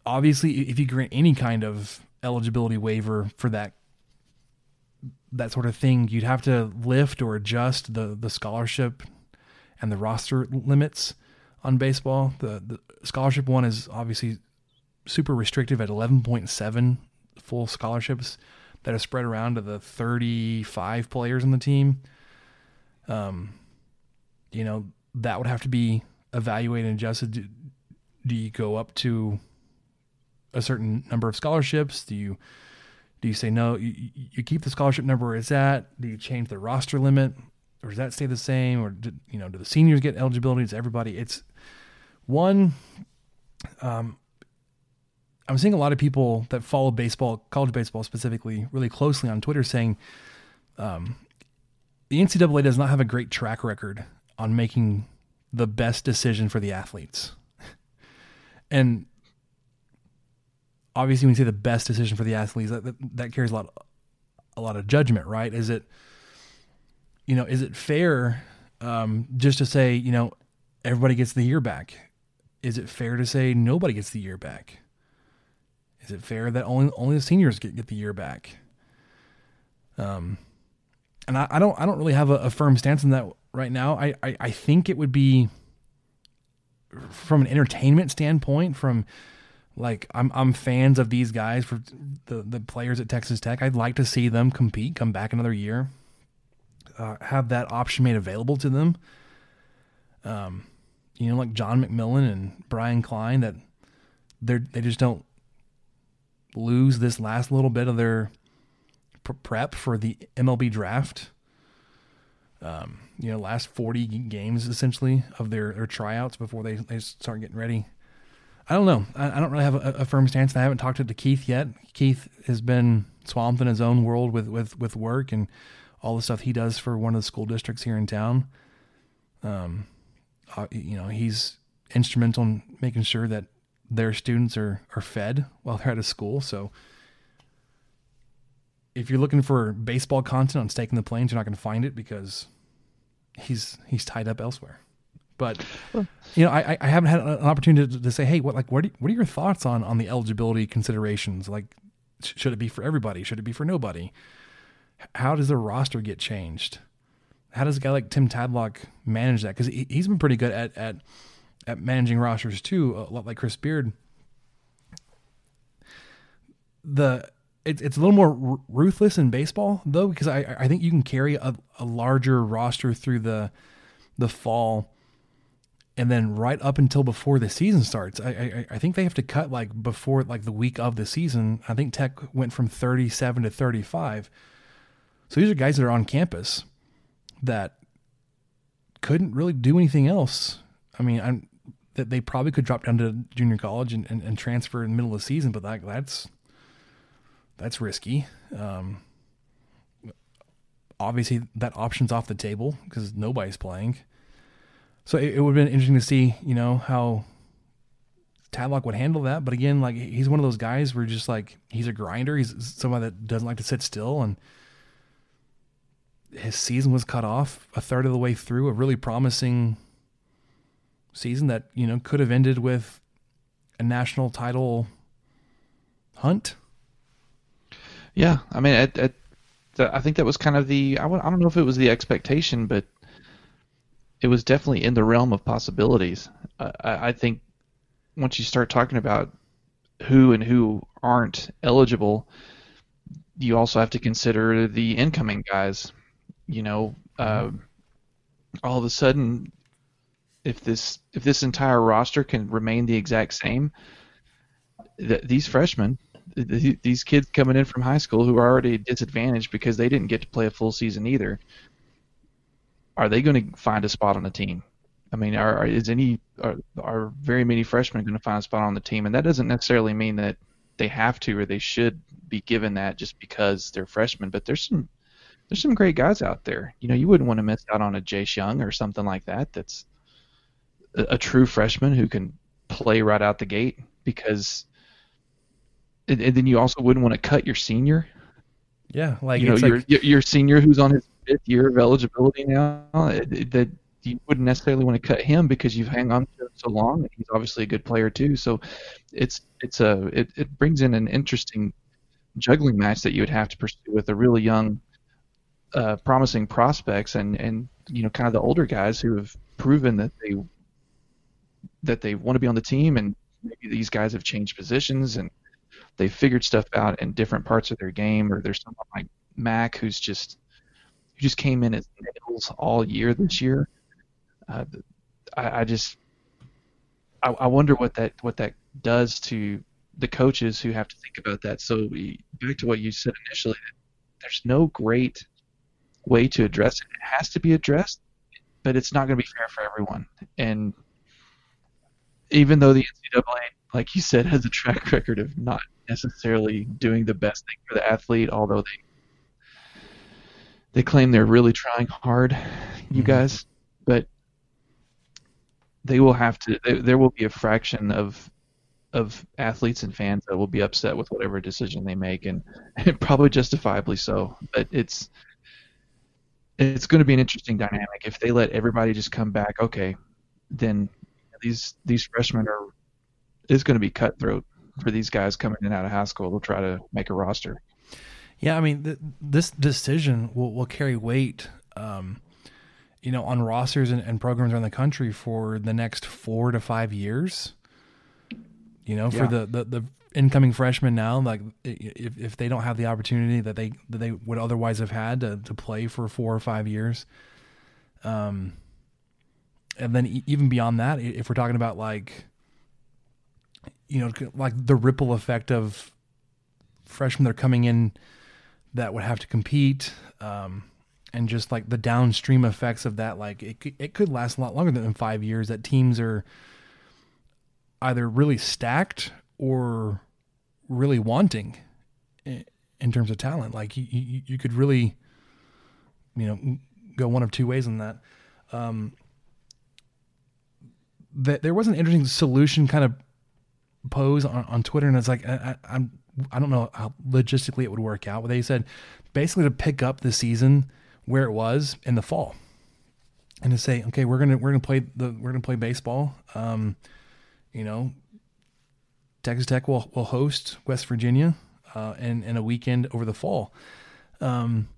obviously, if you grant any kind of eligibility waiver for that that sort of thing, you'd have to lift or adjust the the scholarship and the roster limits on baseball. The the scholarship one is obviously super restrictive at 11.7 full scholarships that are spread around to the 35 players on the team. Um, you know, that would have to be evaluated and adjusted. Do, do you go up to a certain number of scholarships? Do you do you say no? You, you keep the scholarship number where it's at. Do you change the roster limit, or does that stay the same? Or do, you know, do the seniors get eligibility? Does everybody? It's one. Um, I'm seeing a lot of people that follow baseball, college baseball specifically, really closely on Twitter saying um, the NCAA does not have a great track record on making the best decision for the athletes. and obviously, when you say the best decision for the athletes, that, that, that carries a lot, a lot of judgment, right? Is it, you know, is it fair um, just to say, you know, everybody gets the year back? Is it fair to say nobody gets the year back? Is it fair that only only the seniors get, get the year back? Um, and I, I don't I don't really have a, a, firm stance on that right now. I, I, I think it would be from an entertainment standpoint, from like I'm I'm fans of these guys for the the players at Texas Tech. I'd like to see them compete, come back another year, uh, have that option made available to them. Um, you know, like John McMillon and Brian Klein that they they just don't lose this last little bit of their prep for the MLB draft. Um, you know, last 40 games essentially of their, their tryouts before they, they start getting ready. I don't know. I, I don't really have a, a, firm stance. I haven't talked to, to Keith yet. Keith has been swamped in his own world with, with, with work and all the stuff he does for one of the school districts here in town. Um, uh, you know, he's instrumental in making sure that their students are, are fed while they're out of school. So if you're looking for baseball content on Staking the Plains, you're not going to find it because he's he's tied up elsewhere. But you know, I, I haven't had an opportunity to, to say, hey, what like what are, what are your thoughts on on the eligibility considerations? Like, should it be for everybody? Should it be for nobody? How does the roster get changed? How does a guy like Tim Tadlock manage that? Because he, he's been pretty good at at at managing rosters too, a lot like Chris Beard. The it's it's a little more r- ruthless in baseball though, because I I think you can carry a, a larger roster through the the fall, and then right up until before the season starts. I I, I think they have to cut like before like the week of the season. I think Tech went from thirty seven to thirty five. So these are guys that are on campus that couldn't really do anything else. I mean, I'm, that they probably could drop down to junior college and, and, and transfer in the middle of the season, but that, that's that's risky. Um, obviously, that option's off the table because nobody's playing. So it, it would have been interesting to see, you know, how Tadlock would handle that. But again, like he's one of those guys where just like he's a grinder. He's somebody that doesn't like to sit still, and his season was cut off a third of the way through a really promising season that you know could have ended with a national title hunt. Yeah, I mean, the, I think that was kind of the I I don't know if it was the expectation, but it was definitely in the realm of possibilities. Uh, I, I think once you start talking about who and who aren't eligible, you also have to consider the incoming guys. You know, uh, all of a sudden, if this if this entire roster can remain the exact same, th- these freshmen these kids coming in from high school who are already disadvantaged because they didn't get to play a full season either. Are they going to find a spot on the team? I mean, are, is any are, are very many freshmen going to find a spot on the team? And that doesn't necessarily mean that they have to or they should be given that just because they're freshmen. But there's some there's some great guys out there. You know, you wouldn't want to miss out on a Jace Jung or something like that. That's a, a true freshman who can play right out the gate because and, and then you also wouldn't want to cut your senior. Yeah, like you know your like... your senior who's on his fifth year of eligibility now. That you wouldn't necessarily want to cut him because you've hung on to him so long. He's obviously a good player too. So it's it's a it, it brings in an interesting juggling match that you would have to pursue with a really young, uh, promising prospects and and you know kind of the older guys who have proven that they that they want to be on the team and maybe these guys have changed positions and they figured stuff out in different parts of their game, or there's someone like Mac who's just who just came in as nails all year this year. Uh, I, I just I, I wonder what that what that does to the coaches who have to think about that. So back to what you said initially, there's no great way to address it. It has to be addressed, but it's not going to be fair for everyone. And even though the NCAA, like you said, has a track record of not necessarily doing the best thing for the athlete, although they they claim they're really trying hard, you mm-hmm. guys. But they will have to. They, there will be a fraction of of athletes and fans that will be upset with whatever decision they make, and, and probably justifiably so. But it's it's going to be an interesting dynamic if they let everybody just come back. Okay, then these these freshmen are is going to be cutthroat for these guys coming in out of high school to try to make a roster. Yeah, I mean, th- this decision will, will carry weight, um, you know, on rosters and, and, programs around the country for the next four to five years. You know, for yeah. the, the, the incoming freshmen now, like if, if they don't have the opportunity that they that they would otherwise have had to, to play for four or five years, um, and then even beyond that, if we're talking about like you know, like the ripple effect of freshmen that are coming in that would have to compete, um, and just like the downstream effects of that. Like it, it could last a lot longer than five years. That teams are either really stacked or really wanting in terms of talent. Like you, you, could really, you know, go one of two ways on that. Um, that there was an interesting solution kind of pose on, on Twitter, and it's like I, I'm I don't know how logistically it would work out, but they said basically to pick up the season where it was in the fall, and to say, okay, we're gonna we're gonna play the we're gonna play baseball. Um, you know, Texas Tech will will host West Virginia, uh, in in a weekend over the fall. Um,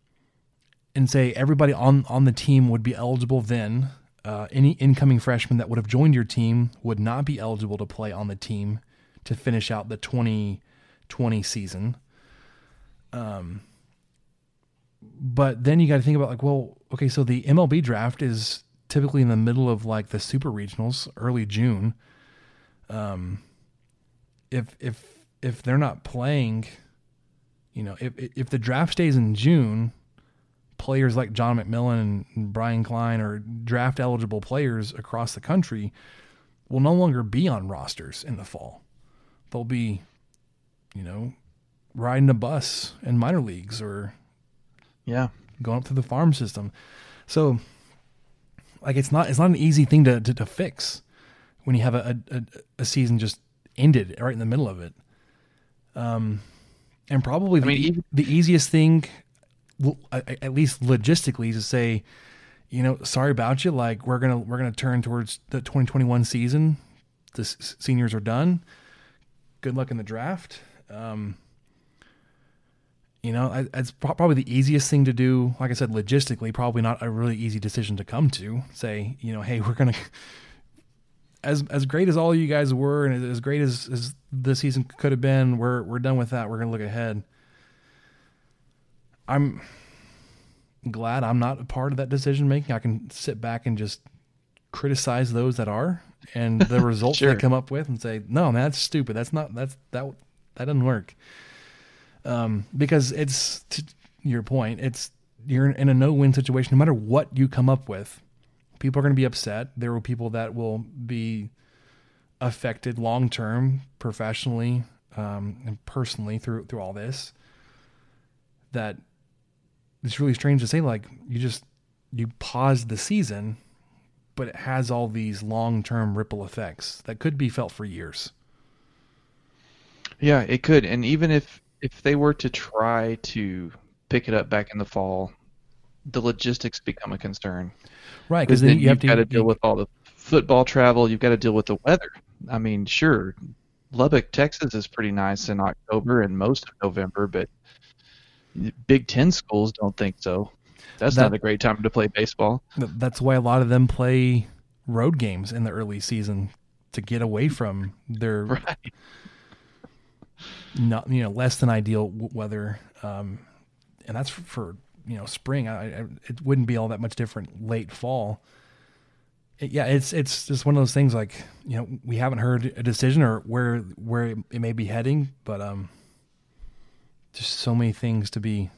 and say everybody on on the team would be eligible then. Uh, any incoming freshmen that would have joined your team would not be eligible to play on the team to finish out the 2020 season. Um, but then you got to think about like, well, okay, so the MLB draft is typically in the middle of like the super regionals, early June. Um, if if if they're not playing, you know, if if the draft stays in June, players like John McMillon and Brian Klein or draft eligible players across the country will no longer be on rosters in the fall. They'll be, you know, riding a bus in minor leagues or yeah, going up to the farm system. So like it's not it's not an easy thing to to, to fix when you have a, a a season just ended right in the middle of it. Um and probably the, mean, the easiest thing at least logistically is to say you know sorry about you like we're gonna we're gonna turn towards the 2021 season the s- seniors are done good luck in the draft um you know I, it's pro- probably the easiest thing to do like i said logistically probably not a really easy decision to come to. Say you know hey we're gonna as as great as all you guys were and as great as, as the season could have been we're we're done with that. We're gonna look ahead. I'm glad i'm not a part of that decision making. I can sit back and just criticize those that are and the results Sure. they come up with and say no man that's stupid. That's not that's that that doesn't work. Um, because it's to your point it's you're in a no-win situation. No matter what you come up with people are going to be upset. There will people that will be affected long term professionally um, and personally through through all this that it's really strange to say like you just you paused the season but it has all these long-term ripple effects that could be felt for years Yeah, it could. And even if if they were to try to pick it up back in the fall, the logistics become a concern. Right, Because then then you have got to deal with all the football travel. You've got to deal with the weather. I mean, sure, Lubbock, Texas is pretty nice in October and most of November, but Big Ten schools don't think so. That's That- not a great time to play baseball. That's why a lot of them play road games in the early season to get away from their right. Not you know less than ideal w- weather um, and that's for, for you know spring. I, I, it wouldn't be all that much different late fall. It- yeah it's it's just one of those things like you know we haven't heard a decision or where where it may be heading but um just so many things to be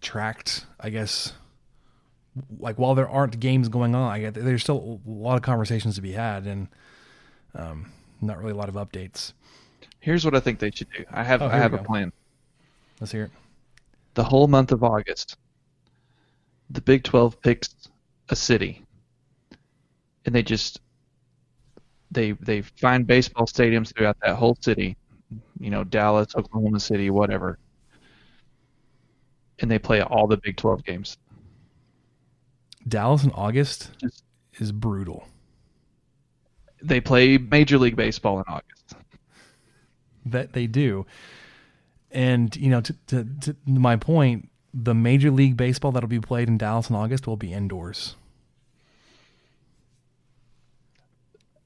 tracked i guess. Like while there aren't games going on i get there's still a lot of conversations to be had and um not really a lot of updates Here's what I think they should do. I have Oh, I have a go. plan. let's hear it the whole month of August, the Big 12 picks a city, and they just they they find baseball stadiums throughout that whole city, you know, Dallas, Oklahoma City, whatever, and they play all the Big 12 games. Dallas in August is brutal. They play Major League Baseball in August. That they do. And, you know, to, to, to my point, the Major League Baseball that'll be played in Dallas in August will be indoors.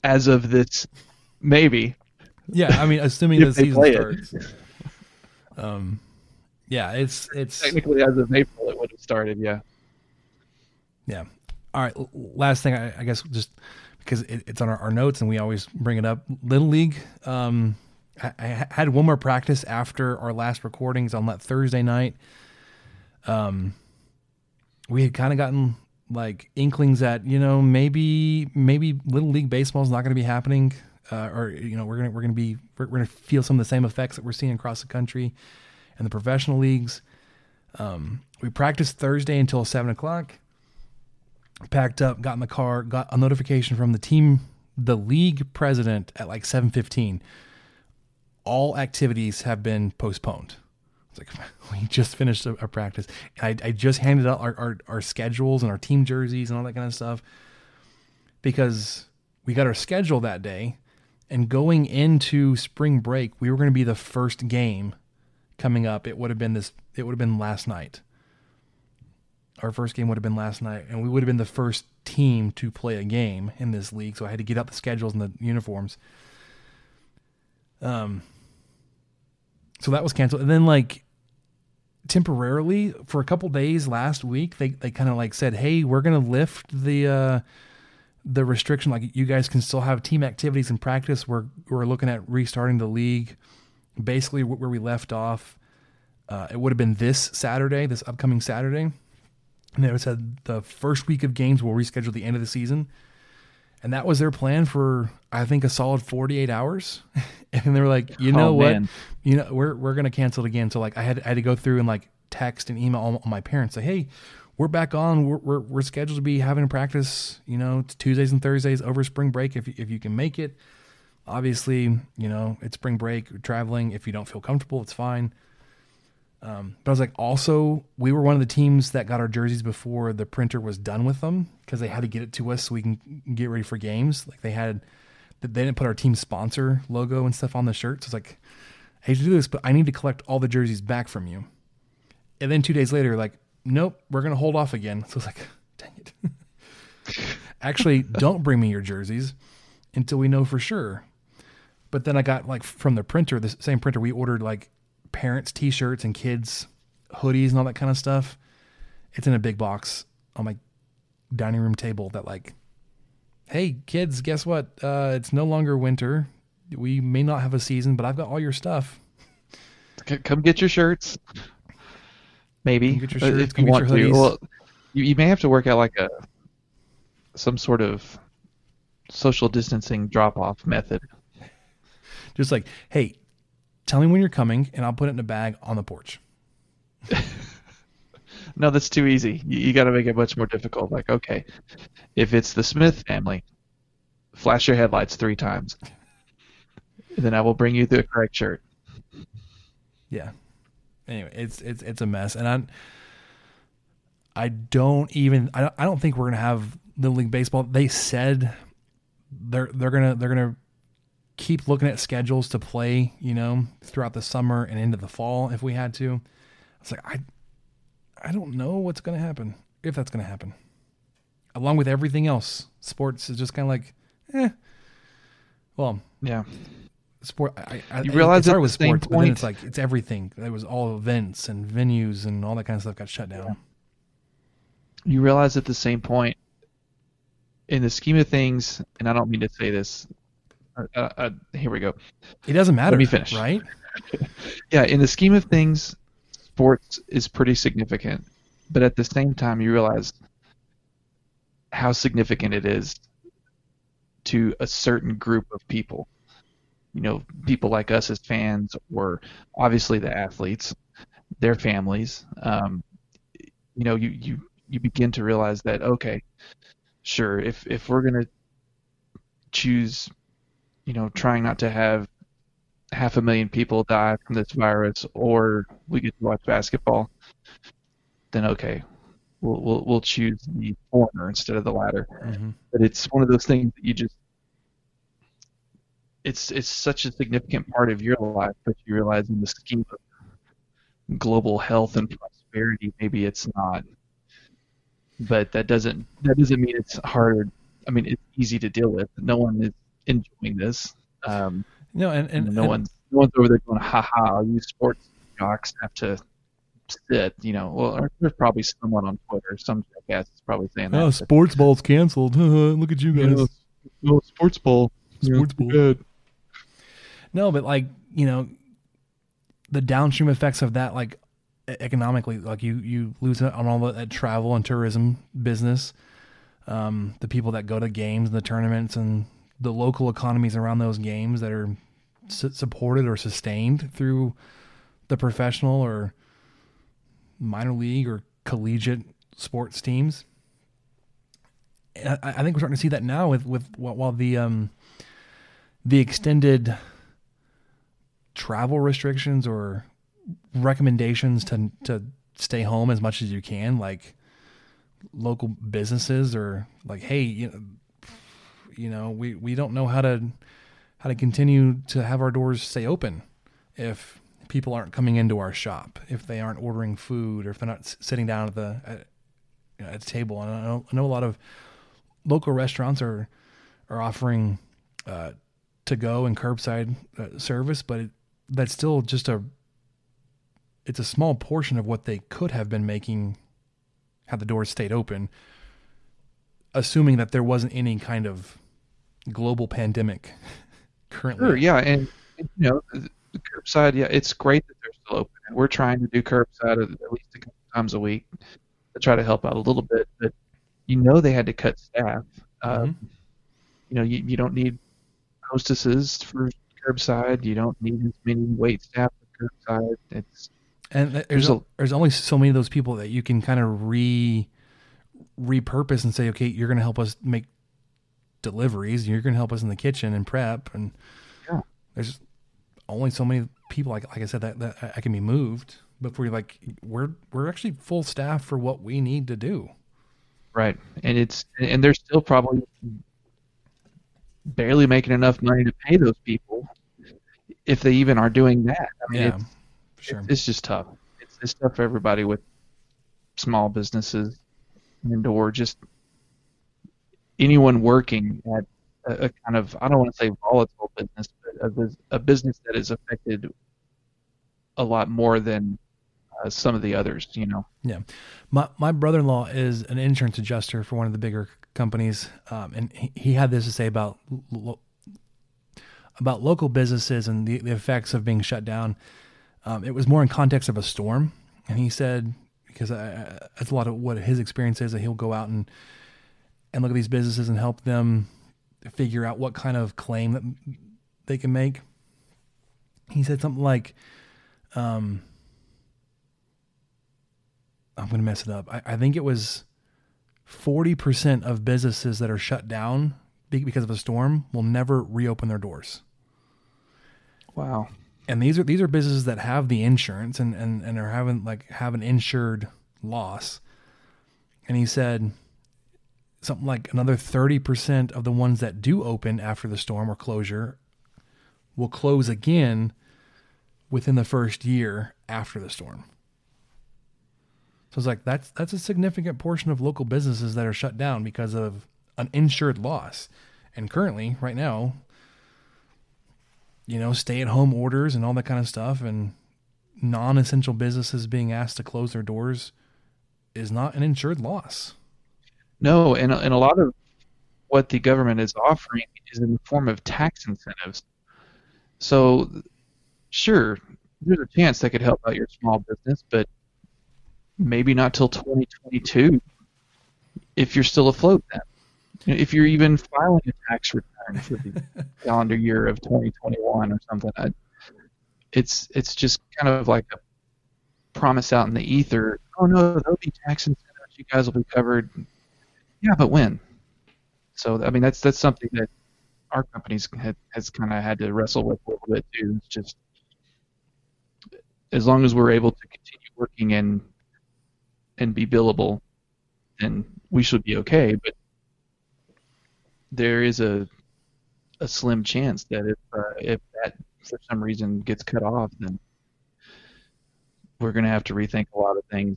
As of this, maybe. Yeah, I mean, assuming the season play it. starts. Um, yeah, it's it's Technically, as of April, it would have started. Yeah. Yeah. All right. Last thing, I, I guess, just because it, it's on our, our, notes and we always bring it up. Little League. Um, I, had one more practice after our last recordings on that Thursday night. Um, we had kind of gotten like inklings that you know maybe maybe Little League baseball is not going to be happening, uh, or you know we're gonna we're gonna be we're, we're, gonna feel some of the same effects that we're seeing across the country and the professional leagues. Um, we practiced Thursday until seven o'clock packed up, got in the car, got a notification from the team, the league president at like 7:15. All activities have been postponed. It's like we just finished a, a practice. I, I, just handed out our, our, our schedules and our team jerseys and all that kind of stuff because we got our schedule that day. And going into spring break, we were going to be the first game coming up. It would have been this. It would have been last night our first game would have been last night, and we would have been the first team to play a game in this league. So I had to get out the schedules and the uniforms. Um, so that was canceled, and then like temporarily for a couple days last week, they they kind of like said, "Hey, we're gonna lift the uh, the restriction. Like you guys can still have team activities and practice. We're we're looking at restarting the league, basically where we left off." Uh, it would have been this Saturday, this upcoming Saturday. And they said the first week of games will reschedule the end of the season. And that was their plan for I think a solid 48 hours. and they were like, you know oh, what? Man. You know, we're we're gonna cancel it again. So like I had I had to go through and like text and email all, all my parents say, hey, we're back on. We're, we're, we're scheduled to be having practice, you know, Tuesdays and Thursdays over spring break if if you can make it. Obviously, you know, it's spring break, traveling. If you don't feel comfortable, it's fine. Um, but I was like, also, we were one of the teams that got our jerseys before the printer was done with them because they had to get it to us so we can get ready for games. Like they had, they didn't put our team sponsor logo and stuff on the shirt. So it's like, I hate to do this, but I need to collect all the jerseys back from you. And then two days later, like, nope, we're gonna hold off again. So it's like, dang it. Actually, don't bring me your jerseys until we know for sure. But then I got like from the printer, the same printer, we ordered like parents' t-shirts and kids' hoodies and all that kind of stuff. It's in a big box on my dining room table that like, hey kids, guess what? Uh, it's no longer winter. We may not have a season, but I've got all your stuff. Come get your shirts. Maybe come get your shirts. Come you hoodies. To. Well, you, you may have to work out like a some sort of social distancing drop off method. Just like, hey, Tell me when you're coming, and I'll put it in a bag on the porch. no, that's too easy. You, you got to make it much more difficult. Like, okay, if it's the Smith family, flash your headlights three times. then I will bring you the correct shirt. Yeah. Anyway, it's it's it's a mess, and I I don't even I don't, I don't think we're gonna have little league baseball. They said they're they're gonna they're gonna keep looking at schedules to play, you know, throughout the summer and into the fall if we had to. It's like, I, I don't know what's going to happen if that's going to happen. Along with everything else, sports is just kind of like, eh. Well, yeah. Sport. I, I, you realize it with sports, point, but then it's like it's everything. It was all events and venues and all that kind of stuff got shut down. Yeah. You realize at the same point, in the scheme of things, and I don't mean to say this uh, uh, here we go. It doesn't matter. Let me finish. Right? yeah, in the scheme of things, sports is pretty significant, but at the same time, you realize how significant it is to a certain group of people. You know, people like us as fans, or obviously the athletes, their families. Um, you know, you you you begin to realize that okay, sure, if if we're gonna choose you know, trying not to have half a million people die from this virus, or we get to watch basketball, then okay, we'll we'll, we'll choose the former instead of the latter. Mm-hmm. But it's one of those things that you just it's it's such a significant part of your life, but you realize in the scheme of global health and prosperity, maybe it's not. But that doesn't that doesn't mean it's hard. I mean, it's easy to deal with. No one is enjoying this. Um, no, and, and no and, one's no one's over there going, "Ha ha!" You sports jocks have to sit. You know, well, there's probably someone on Twitter, some jackass is probably saying that. Oh, sports ball's canceled. Look at you guys. Oh, sports ball. Sports ball. Good. No, but like you know, the downstream effects of that, like e- economically, like you you lose out on all the that travel and tourism business, um, the people that go to games and the tournaments and the local economies around those games that are su- supported or sustained through the professional or minor league or collegiate sports teams. I, I think we're starting to see that now with with while while the um the extended travel restrictions or recommendations to to stay home as much as you can like local businesses or like hey you know you know we we don't know how to how to continue to have our doors stay open if people aren't coming into our shop if they aren't ordering food or if they're not sitting down at the at, you know, at table. And I know, I know a lot of local restaurants are are offering uh, to go and curbside uh, service, but it, that's still just a it's a small portion of what they could have been making had the doors stayed open, assuming that there wasn't any kind of global pandemic currently. Sure, yeah, and you know, the curbside, yeah, it's great that they're still open. And we're trying to do curbside at least a couple times a week to try to help out a little bit. But you know, they had to cut staff. Um, You know, you, you don't need hostesses for curbside. You don't need as many wait staff for curbside. It's And There's there's a- there's only so many of those people that you can kind of re repurpose and say, okay, you're going to help us make deliveries. You're going to help us in the kitchen and prep. And Yeah. there's only so many people, like like I said, that, that I can be moved before you're like, we're we're actually full staff for what we need to do. right, and it's and they're still probably barely making enough money to pay those people if they even are doing that. I mean, Yeah, it's, sure. it's, it's just tough. It's, it's tough for everybody with small businesses and or just anyone working at a, a kind of I don't want to say volatile business, but a, a business that is affected a lot more than uh, some of the others. You know. Yeah, my my brother in law is an insurance adjuster for one of the bigger companies, um, and he, he had this to say about lo- about local businesses and the, the effects of being shut down. Um, it was more in context of a storm, and he said because I, that's a lot of what his experience is that he'll go out and and look at these businesses and help them figure out what kind of claim that they can make. He said something like. Um, I'm going to mess it up. I, I think it was 40% of businesses that are shut down because of a storm will never reopen their doors. Wow. And these are these are businesses that have the insurance and, and, and are having like have an insured loss. And he said something like another 30% of the ones that do open after the storm or closure will close again within the first year after the storm. So it's like that's that's a significant portion of local businesses that are shut down because of an insured loss. And currently, right now, you know, stay at home orders and all that kind of stuff and non-essential businesses being asked to close their doors is not an insured loss. No, and and a lot of what the government is offering is in the form of tax incentives. So, sure, there's a chance that could help out your small business, but maybe not till 2022 if you're still afloat then. You know, If you're even filing a tax return for the calendar year of 2021 or something, I, it's it's just kind of like a promise out in the ether. Oh no, there'll be tax incentives. You guys will be covered. Yeah, but when? So I mean, that's that's something that our companies had, has kind of had to wrestle with a little bit too. It's just as long as we're able to continue working and and be billable, then we should be okay. But there is a a slim chance that if uh, if that for some reason gets cut off, then we're going to have to rethink a lot of things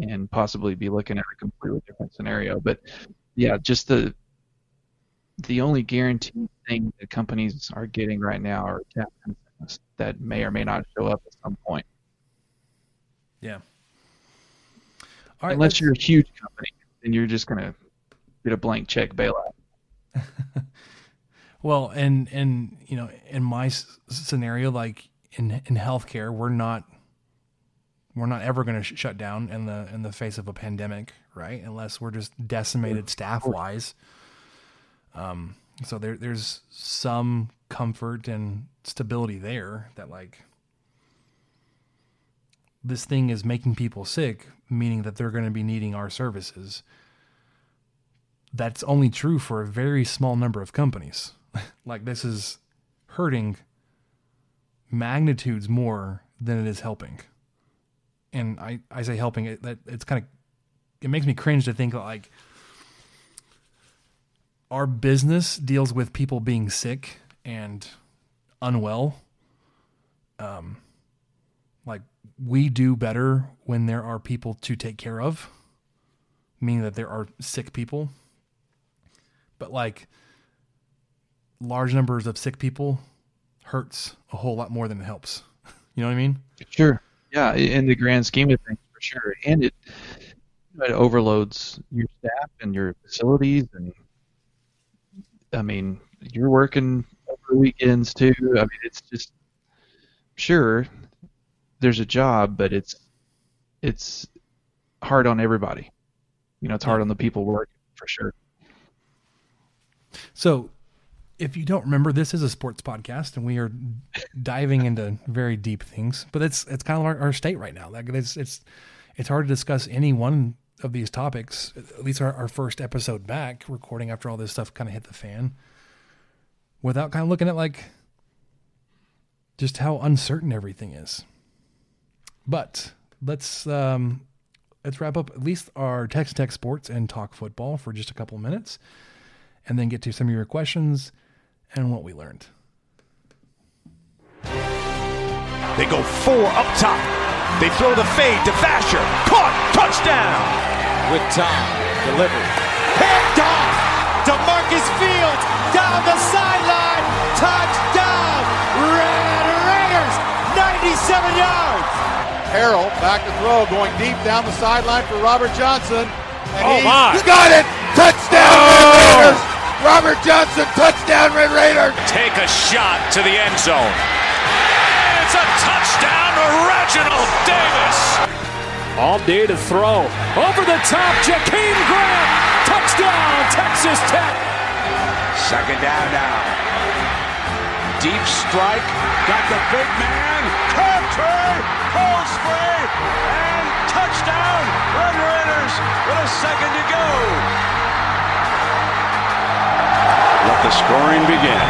and possibly be looking at a completely different scenario. But yeah, just the the only guaranteed thing that companies are getting right now are tax that may or may not show up at some point. Yeah. Right, Unless let's- you're a huge company, then you're just going to get a blank check bailout. well, and and you know, in my s- scenario, like in in healthcare, we're not we're not ever going to sh- shut down in the in the face of a pandemic, right? Unless we're just decimated staff wise. Um, so there there's some comfort and stability there that like this thing is making people sick, meaning that they're going to be needing our services. That's only true for a very small number of companies. like this is hurting magnitudes more than it is helping. And I, I say helping it that it's kind of it makes me cringe to think like our business deals with people being sick and unwell. Um like we do better when there are people to take care of, meaning that there are sick people. But like large numbers of sick people hurts a whole lot more than it helps. You know what I mean? Sure. Yeah, in the grand scheme of things, for sure, and it it overloads your staff and your facilities, and I mean, you're working over weekends too. I mean, it's just sure there's a job, but it's it's hard on everybody. You know, it's hard on the people working for sure. So, if you don't remember, this is a sports podcast, and we are diving into very deep things. But it's it's kind of our, our state right now. Like it's it's it's hard to discuss any one of these topics. At least our, our first episode back, recording after all this stuff kind of hit the fan, without kind of looking at like just how uncertain everything is. But let's um, let's wrap up at least our Tex Tech sports and talk football for just a couple minutes, and then get to some of your questions and what we learned. They go four up top. They throw the fade to Vasher. Caught. Touchdown. With time. Delivered. Picked off. DeMarcus Fields down the sideline. Touchdown. Red Raiders. 97 yards. Harrell back to throw, going deep down the sideline for Robert Johnson. And Oh, he my. got it! Touchdown, Red oh. Raiders! Robert Johnson, touchdown, Red Raiders! Take a shot to the end zone. It's a touchdown to Reginald Davis. All day to throw. Over the top, Jakeem Grant. Touchdown, Texas Tech. Second down now. Deep strike. Got the big man. Crabtree. Pulls free. And touchdown. Red Raiders with a second to go. The scoring begin.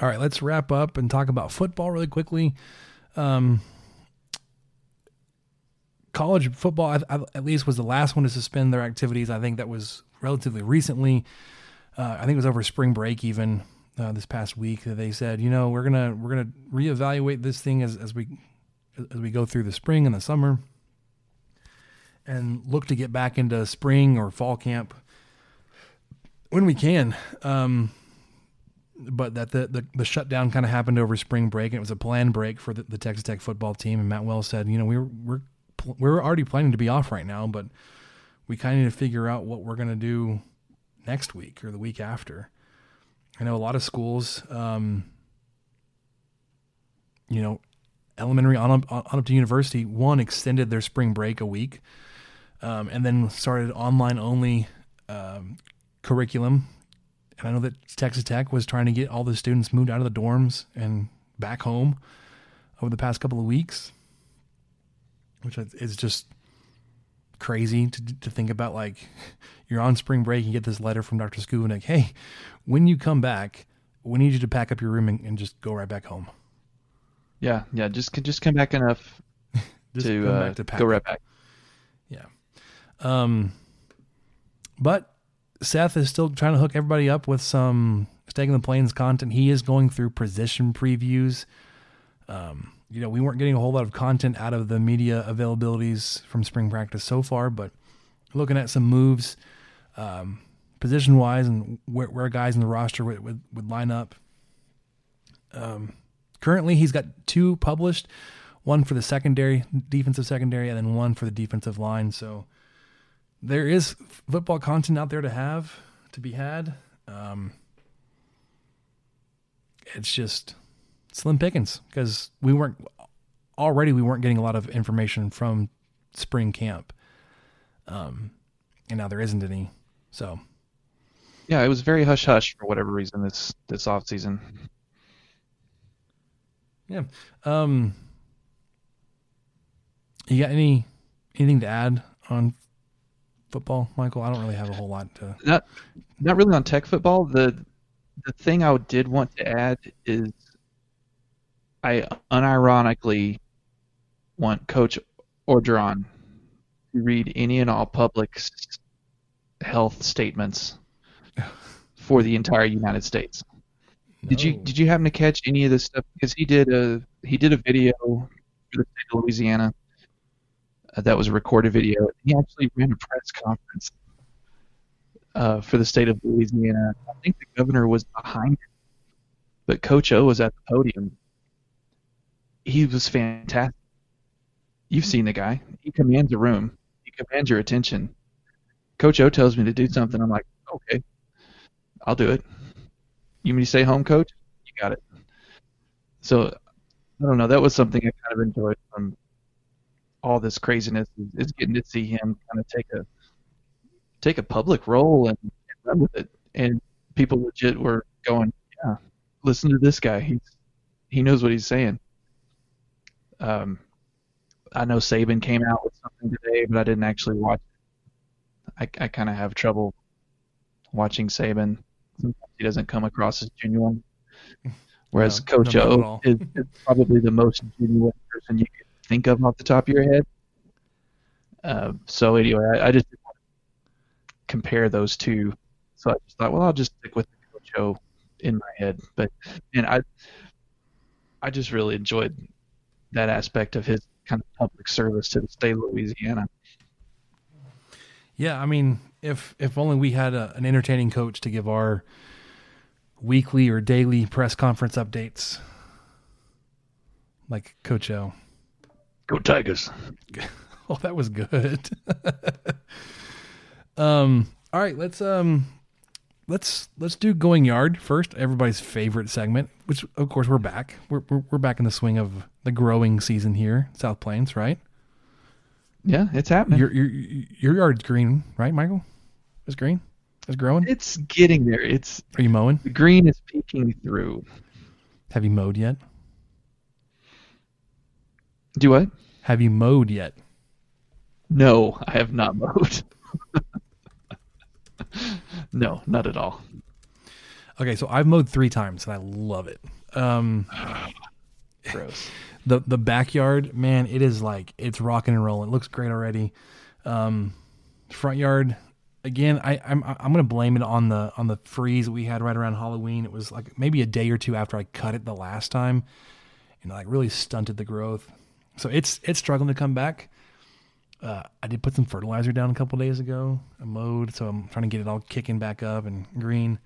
All right, let's wrap up and talk about football really quickly. Um, college football, I, I, at least, was the last one to suspend their activities. I think that was relatively recently. Uh, I think it was over spring break, even uh, this past week, that they said, you know, we're gonna we're gonna reevaluate this thing as as we as we go through the spring and the summer, and look to get back into spring or fall camp when we can. Um, but that the, the, the shutdown kind of happened over spring break and it was a planned break for the, the Texas Tech football team. And Matt Wells said, you know, we were, we're, we're already planning to be off right now, but we kind of need to figure out what we're going to do next week or the week after. I know a lot of schools, um, you know, elementary on up, on up to university, one extended their spring break a week, um, and then started online only um, curriculum and I know that Texas Tech was trying to get all the students moved out of the dorms and back home over the past couple of weeks, which is just crazy to, to think about. Like, you're on spring break, you get this letter from Dr. Schovanec, hey, when you come back, we need you to pack up your room and, and just go right back home. Yeah, yeah. Just just come back enough to, come uh, back to pack go right back. Yeah. Um, but Seth is still trying to hook everybody up with some Staking the Plains content. He is going through position previews. Um, you know, we weren't getting a whole lot of content out of the media availabilities from spring practice so far, but looking at some moves, um, position wise, and where, where guys in the roster would, would, would line up. Um, currently, he's got two published one for the secondary, defensive secondary, and then one for the defensive line. So there is football content out there to have to be had. Um, it's just slim pickings because we weren't already we weren't getting a lot of information from spring camp, um, and now there isn't any. So Yeah, it was very hush hush for whatever reason this this off season. yeah, um, you got any anything to add on football, Michael? I don't really have a whole lot to. Not not really on tech football. The the thing I did want to add is I unironically want Coach Orgeron to read any and all public health statements for the entire United States. Did you did you happen to catch any of this stuff? Because he did a he did a video for the state of Louisiana that was a recorded video. He actually ran a press conference uh, for the state of Louisiana. I think the governor was behind him, but Coach O was at the podium. He was fantastic. You've seen the guy. He commands a room. He commands your attention. Coach O tells me to do something. I'm like, okay, I'll do it. You mean to stay home, Coach? You got it. So I don't know. That was something I kind of enjoyed from all this craziness. Is, is getting to see him kind of take a take a public role and, and run with it. And people legit were going, yeah, listen to this guy. He's he knows what he's saying. Um, I know Saban came out with something today, but I didn't actually watch. It. I I kind of have trouble watching Saban. Sometimes he doesn't come across as genuine. Whereas No, Coach no, not at O is, is probably the most genuine person you can think of off the top of your head. Uh, so anyway, I, I just didn't want to compare those two. So I just thought, well, I'll just stick with Coach in my head. But and I, I just really enjoyed that aspect of his kind of public service to the state of Louisiana. Yeah, I mean, if if only we had a, an entertaining coach to give our weekly or daily press conference updates, like Coach O. Go Tigers! Oh, that was good. um, all right, let's um, let's let's do going yard first. Everybody's favorite segment, which of course we're back. We're we're, we're back in the swing of the growing season here, South Plains, right? Yeah, it's happening. Your your your yard's green, right, Michael? It's green. It's growing. It's getting there. It's Are you mowing? the green is peeking through. Have you mowed yet? Do what? Have you mowed yet? No, I have not mowed. no, not at all. Okay, so I've mowed three times and I love it. Um, Gross. the the backyard, man, it is like it's rocking and rolling. It looks great already. Um, front yard, again, I I'm I'm gonna blame it on the on the freeze we had right around Halloween. It was like maybe a day or two after I cut it the last time, and like really stunted the growth. So it's it's struggling to come back. Uh, I did put some fertilizer down a couple days ago. I mowed, so I'm trying to get it all kicking back up and green.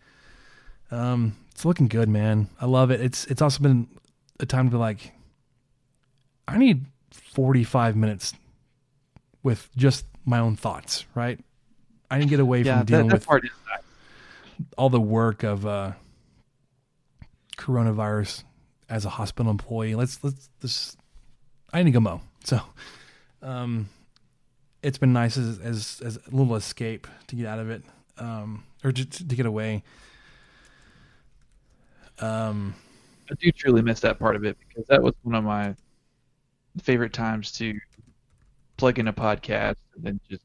Um, it's looking good, man. I love it. It's it's also been a time to be like, I need 45 minutes with just my own thoughts, right? I to get away Yeah, from dealing that with is nice. all the work of uh, coronavirus as a hospital employee. Let's let's this. I need to go mow. So, um, it's been nice as as as a little escape to get out of it, um, or to, to get away. Um, I do truly miss that part of it because that was one of my favorite times to plug in a podcast and then just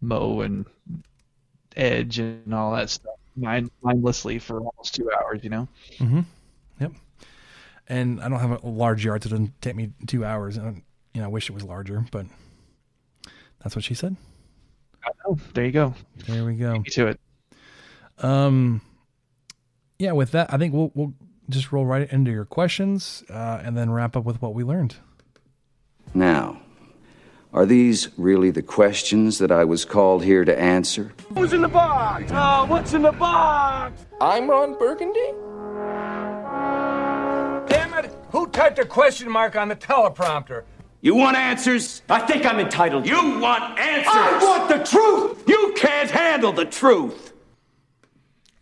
mow and edge and all that stuff mind, mindlessly for almost two hours, you know? Mm-hmm. Yep. And I don't have a large yard, so it doesn't take me two hours. And you know, I wish it was larger, but that's what she said. I know. There you go. There we go. Beat me to it. Um, yeah. With that, I think we'll we'll just roll right into your questions, uh, and then wrap up with what we learned. Now, are these really the questions that I was called here to answer? Who's in the box? Oh, what's in the box? I'm Ron Burgundy. Damn it! Who typed a question mark on the teleprompter? You want answers? I think I'm entitled. You want answers? I want the truth! You can't handle the truth!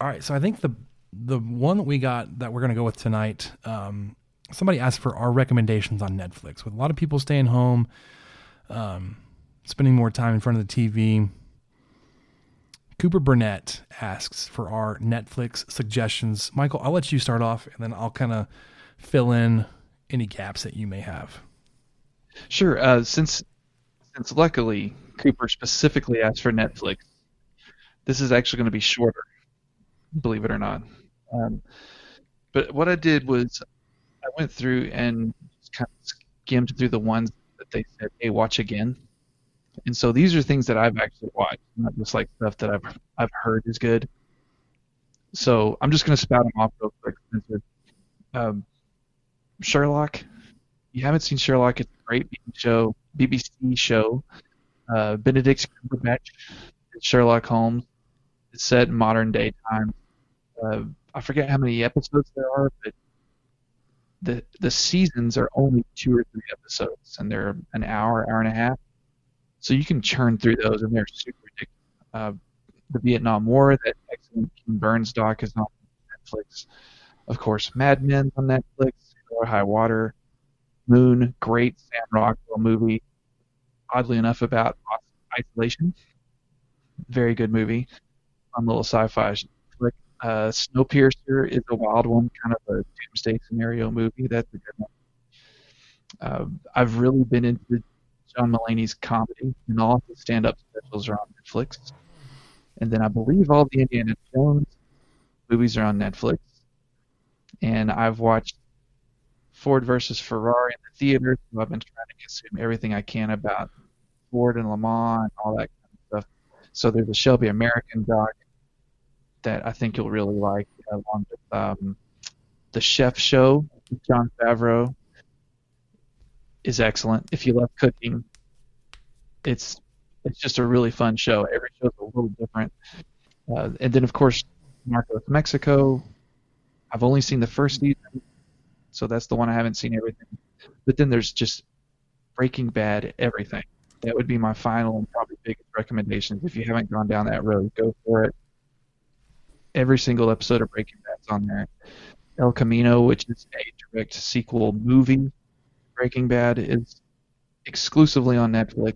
All right, so I think the the one that we got that we're going to go with tonight, um, somebody asked for our recommendations on Netflix. With a lot of people staying home, um, spending more time in front of the TV, Cooper Burnett asks for our Netflix suggestions. Michael, I'll let you start off, and then I'll kind of fill in any gaps that you may have. Sure. Uh, since since luckily Cooper specifically asked for Netflix, this is actually going to be shorter, believe it or not. Um, but what I did was I went through and kind of skimmed through the ones that they said, "Hey, watch again." And so these are things that I've actually watched, not just like stuff that I've I've heard is good. So I'm just going to spout them off real quick. Um, Sherlock. You haven't seen Sherlock? It's a great show. BBC show. Uh, Benedict Cumberbatch, Sherlock Holmes. It's set in modern day times. Uh, I forget how many episodes there are, but the the seasons are only two or three episodes, and they're an hour, hour and a half. So you can churn through those, and they're super ridiculous. Uh, the Vietnam War, that excellent Ken Burns doc is on Netflix. Of course, Mad Men's on Netflix. Or High Water. Moon, great Sam Rockwell movie. Oddly enough, about isolation. Very good movie. Fun little sci-fi flick. Uh, Snowpiercer is a wild one, kind of a doomsday scenario movie. That's a good one. Uh, I've really been into John Mulaney's comedy, and all of his stand-up specials are on Netflix. And then I believe all the Indiana Jones movies are on Netflix. And I've watched Ford versus Ferrari in the theater, so I've been trying to consume everything I can about Ford and Le Mans and all that kind of stuff. So there's a Shelby American doc that I think you'll really like, along with um, the Chef Show Jon Favreau is excellent. If you love cooking, it's it's just a really fun show. Every show is a little different. Uh, and then of course, Narcos Mexico. I've only seen the first season, so that's the one I haven't seen everything. But then there's just Breaking Bad, everything. That would be my final and probably biggest recommendations. If you haven't gone down that road, go for it. Every single episode of Breaking Bad's on there. El Camino, which is a direct sequel movie, Breaking Bad, is exclusively on Netflix.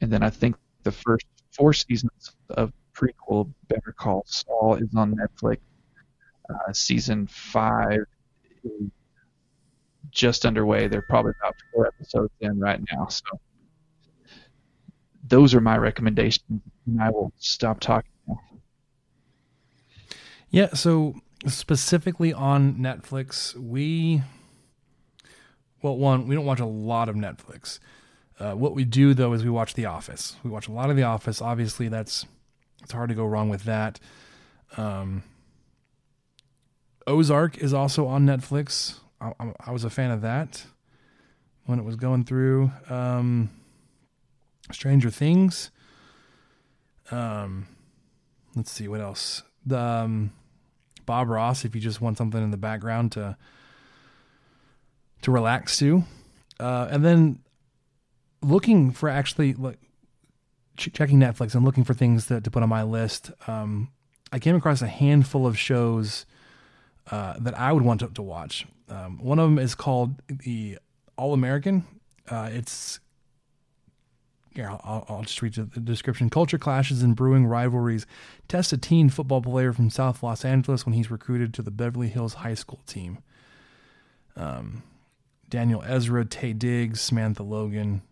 And then I think the first four seasons of prequel Better Call Saul is on Netflix. Uh, season five just underway. They're probably about four episodes in right now. So those are my recommendations, and I will stop talking. Yeah, so specifically on Netflix, we well, one, we don't watch a lot of Netflix. Uh, what we do though is we watch The Office. We watch a lot of The Office. Obviously, that's it's hard to go wrong with that. Um, Ozark is also on Netflix. I, I, was a fan of that when it was going through. Um, Stranger Things. Um, let's see what else. The um, Bob Ross. If you just want something in the background to to relax to, uh, and then looking for actually like ch- checking Netflix and looking for things to, to put on my list. Um, I came across a handful of shows uh, that I would want to, to watch. Um, one of them is called the All American. Uh, it's here, I'll, I'll, just read the description. Culture clashes and brewing rivalries test a teen football player from South Los Angeles when he's recruited to the Beverly Hills High School team. Um, Daniel Ezra, Taye Diggs, Samantha Logan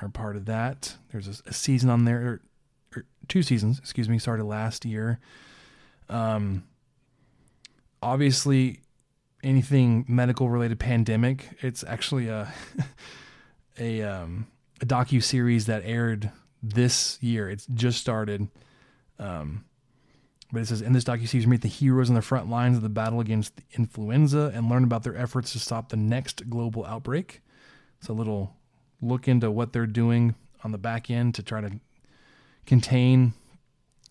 are part of that. There's a, a season on there, or, or, two seasons, excuse me, started last year. Um, obviously, anything medical related pandemic. It's actually a a um, a docu series that aired this year. It's just started. Um, but it says in this docu series, meet the heroes on the front lines of the battle against the influenza and learn about their efforts to stop the next global outbreak. It's a little look into what they're doing on the back end to try to contain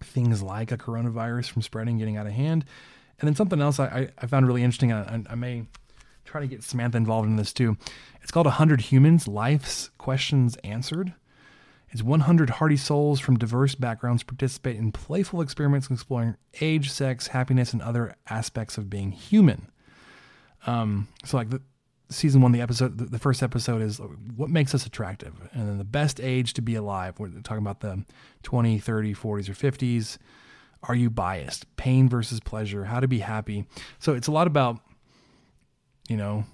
things like a coronavirus from spreading, getting out of hand. And then something else I, I found really interesting. I, I may try to get Samantha involved in this too. It's called 100 Humans Life's Questions Answered. It's 100 hearty souls from diverse backgrounds participate in playful experiments exploring age, sex, happiness, and other aspects of being human. Um, so, like the season one, the episode, the, the first episode is what makes us attractive, and then the best age to be alive. We're talking about the 20, 30, 40s, or 50s. Are you biased? Pain versus pleasure. How to be happy. So it's a lot about, you know,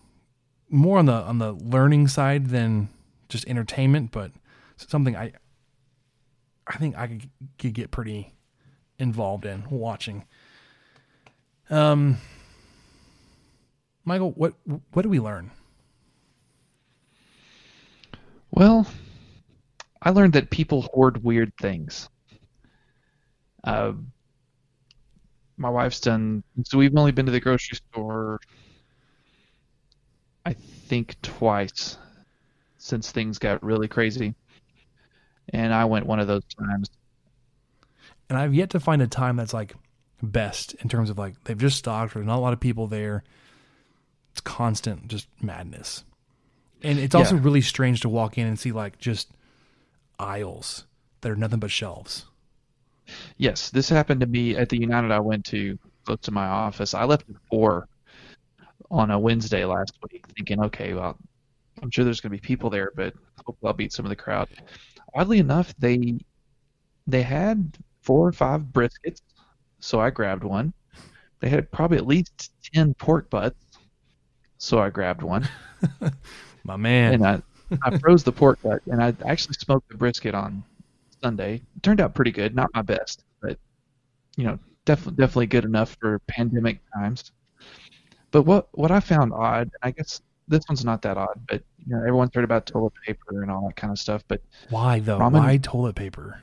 more on the on the learning side than just entertainment, but something I I think I could, could get pretty involved in watching. Um, Michael, what what do we learn? Well, I learned that people hoard weird things. Uh, my wife's done, so we've only been to the grocery store, I think, twice since things got really crazy. And I went one of those times. And I've yet to find a time that's like best in terms of like they've just stocked, there's not a lot of people there. It's constant, just madness. And it's also yeah. really strange to walk in and see like just aisles that are nothing but shelves. Yes, this happened to me at the United I went to close to my office. I left at four on a Wednesday last week, thinking, okay, well, I'm sure there's going to be people there, but hopefully I'll beat some of the crowd. Oddly enough, they they had four or five briskets, so I grabbed one. They had probably at least ten pork butts, so I grabbed one. My man. And I, I froze the pork butt, and I actually smoked the brisket on Sunday. It turned out pretty good. Not my best, but you know, definitely definitely good enough for pandemic times. But what what I found odd, and I guess this one's not that odd, but you know, everyone's heard about toilet paper and all that kind of stuff. But why though? Ramen, why toilet paper?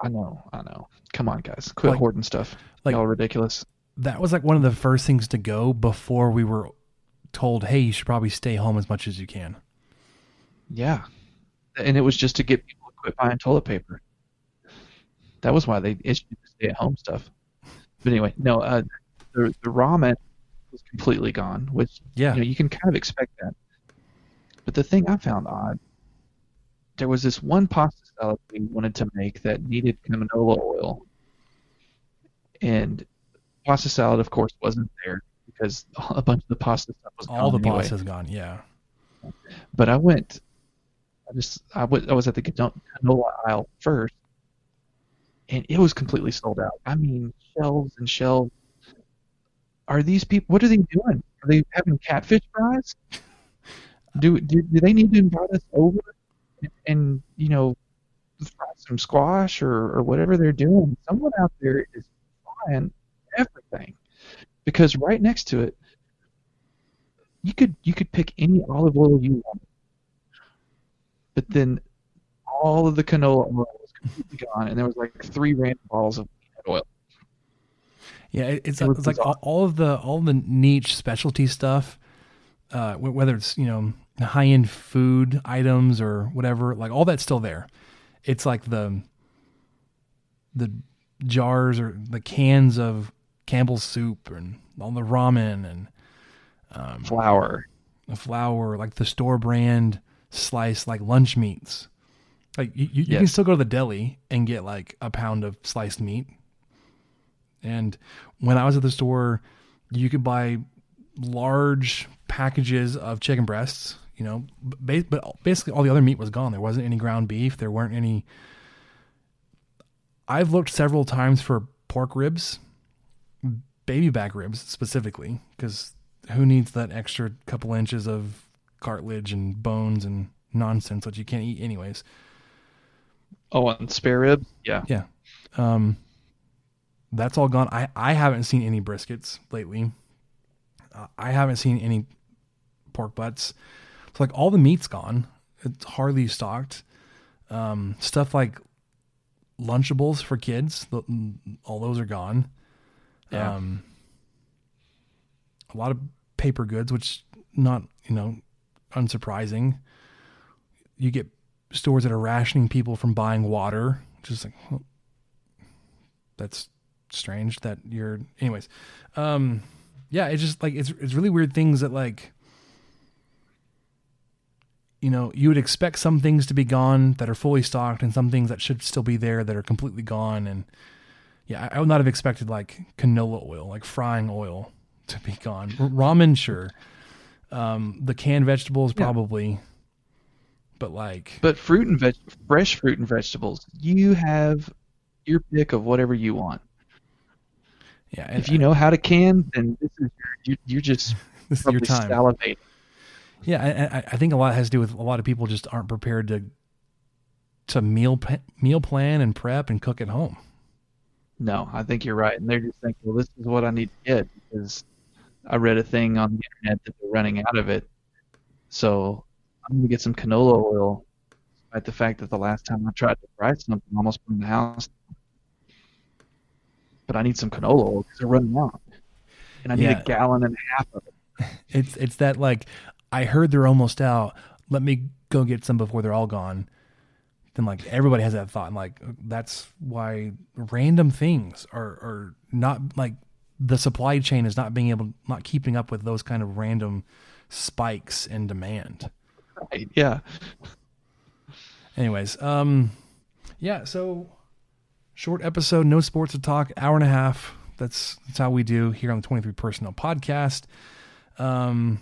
I know, I know. Come on, guys, quit like, hoarding stuff. Like all ridiculous. That was like one of the first things to go before we were told, "Hey, you should probably stay home as much as you can." Yeah, and it was just to get people to quit buying toilet paper. That was why they issued the stay-at-home stuff. But anyway, no, uh, the the ramen was completely gone, which yeah, you, know, you can kind of expect that. But the thing I found odd, there was this one pasta salad we wanted to make that needed canola oil, and pasta salad, of course, wasn't there because a bunch of the pasta stuff was gone. all the anyway. pasta's gone. Yeah. But I went. I just I was I was at the canola aisle first, and it was completely sold out. I mean, shelves and shelves. Are these people? What are they doing? Are they having catfish fries? Do do, do they need to invite us over and, and you know fry some squash or or whatever they're doing? Someone out there is buying everything because right next to it, you could you could pick any olive oil you want, but then all of the canola oil gone, and there was like three random bottles of oil. Yeah, it's, it it's like all, all, of the all the niche specialty stuff, uh, whether it's you know high end food items or whatever, like all that's still there. It's like the the jars or the cans of Campbell's soup and all the ramen and um, flour, the flour, like the store brand sliced like lunch meats. Like you, you, yes. you, can still go to the deli and get like a pound of sliced meat. And when I was at the store, you could buy large packages of chicken breasts. You know, but basically all the other meat was gone. There wasn't any ground beef. There weren't any. I've looked several times for pork ribs baby back ribs specifically, because who needs that extra couple inches of cartilage and bones and nonsense that you can't eat anyways? Oh, and spare ribs, yeah, yeah. Um, that's all gone. I I haven't seen any briskets lately. Uh, I haven't seen any pork butts. So like all the meat's gone. It's hardly stocked. Um, stuff like Lunchables for kids, all those are gone. Yeah. Um, a lot of paper goods, which not you know unsurprising. You get stores that are rationing people from buying water, which is like well, that's strange. That you're, anyways. Um, yeah, it's just like it's it's really weird things that like you know, you would expect some things to be gone that are fully stocked and some things that should still be there that are completely gone. And yeah, I, I would not have expected like canola oil, like frying oil to be gone. R- ramen, sure. Um, the canned vegetables, probably. But like, But fruit and veg, fresh fruit and vegetables, you have your pick of whatever you want. yeah, If you know how to can, then this is your, you're, you're just This is your time. salivating. Yeah, I, I- I think a lot has to do with a lot of people just aren't prepared to to meal meal plan and prep and cook at home. No, I think you're right, and they're just thinking, well, this is what I need to get because I read a thing on the internet that they're running out of it. So I'm gonna get some canola oil, despite the fact that the last time I tried to fry something, I almost burned the house. But I need some canola oil because they're running out, and I need Yeah. a gallon and a half of it. It's it's that like I heard they're almost out. Let me go get some before they're all gone. Then like everybody has that thought, and like that's why random things are are not like the supply chain is not being able not keeping up with those kind of random spikes in demand. Right? Yeah. Anyways, um, yeah. So short episode, no sports to talk, hour and a half. That's that's how we do here on the Twenty Three Personnel Podcast. Um,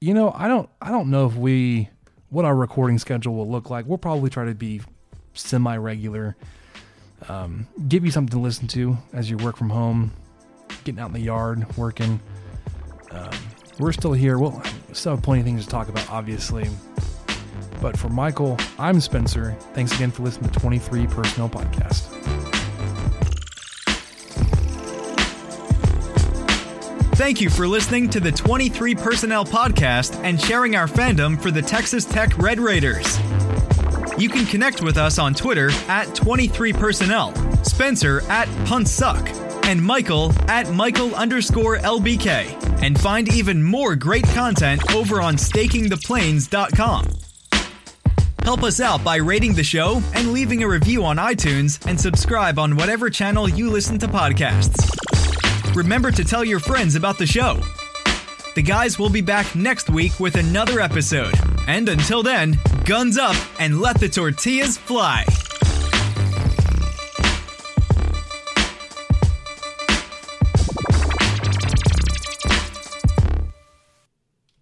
you know, I don't I don't know if we what our recording schedule will look like. We'll probably try to be semi regular. Um, give you something to listen to as you work from home, getting out in the yard, working. Um, we're still here. We'll still have plenty of things to talk about, obviously. But for Michael, I'm Spencer. Thanks again for listening to 23 Personnel Podcast. Thank you for listening to the 23 Personnel Podcast and sharing our fandom for the Texas Tech Red Raiders. You can connect with us on Twitter at 23personnel, Spencer at Puntsuck, and Michael at Michael underscore LBK. And find even more great content over on stakingtheplains.com. Help us out by rating the show and leaving a review on iTunes and subscribe on whatever channel you listen to podcasts. Remember to tell your friends about the show. The guys will be back next week with another episode. And until then, guns up and let the tortillas fly.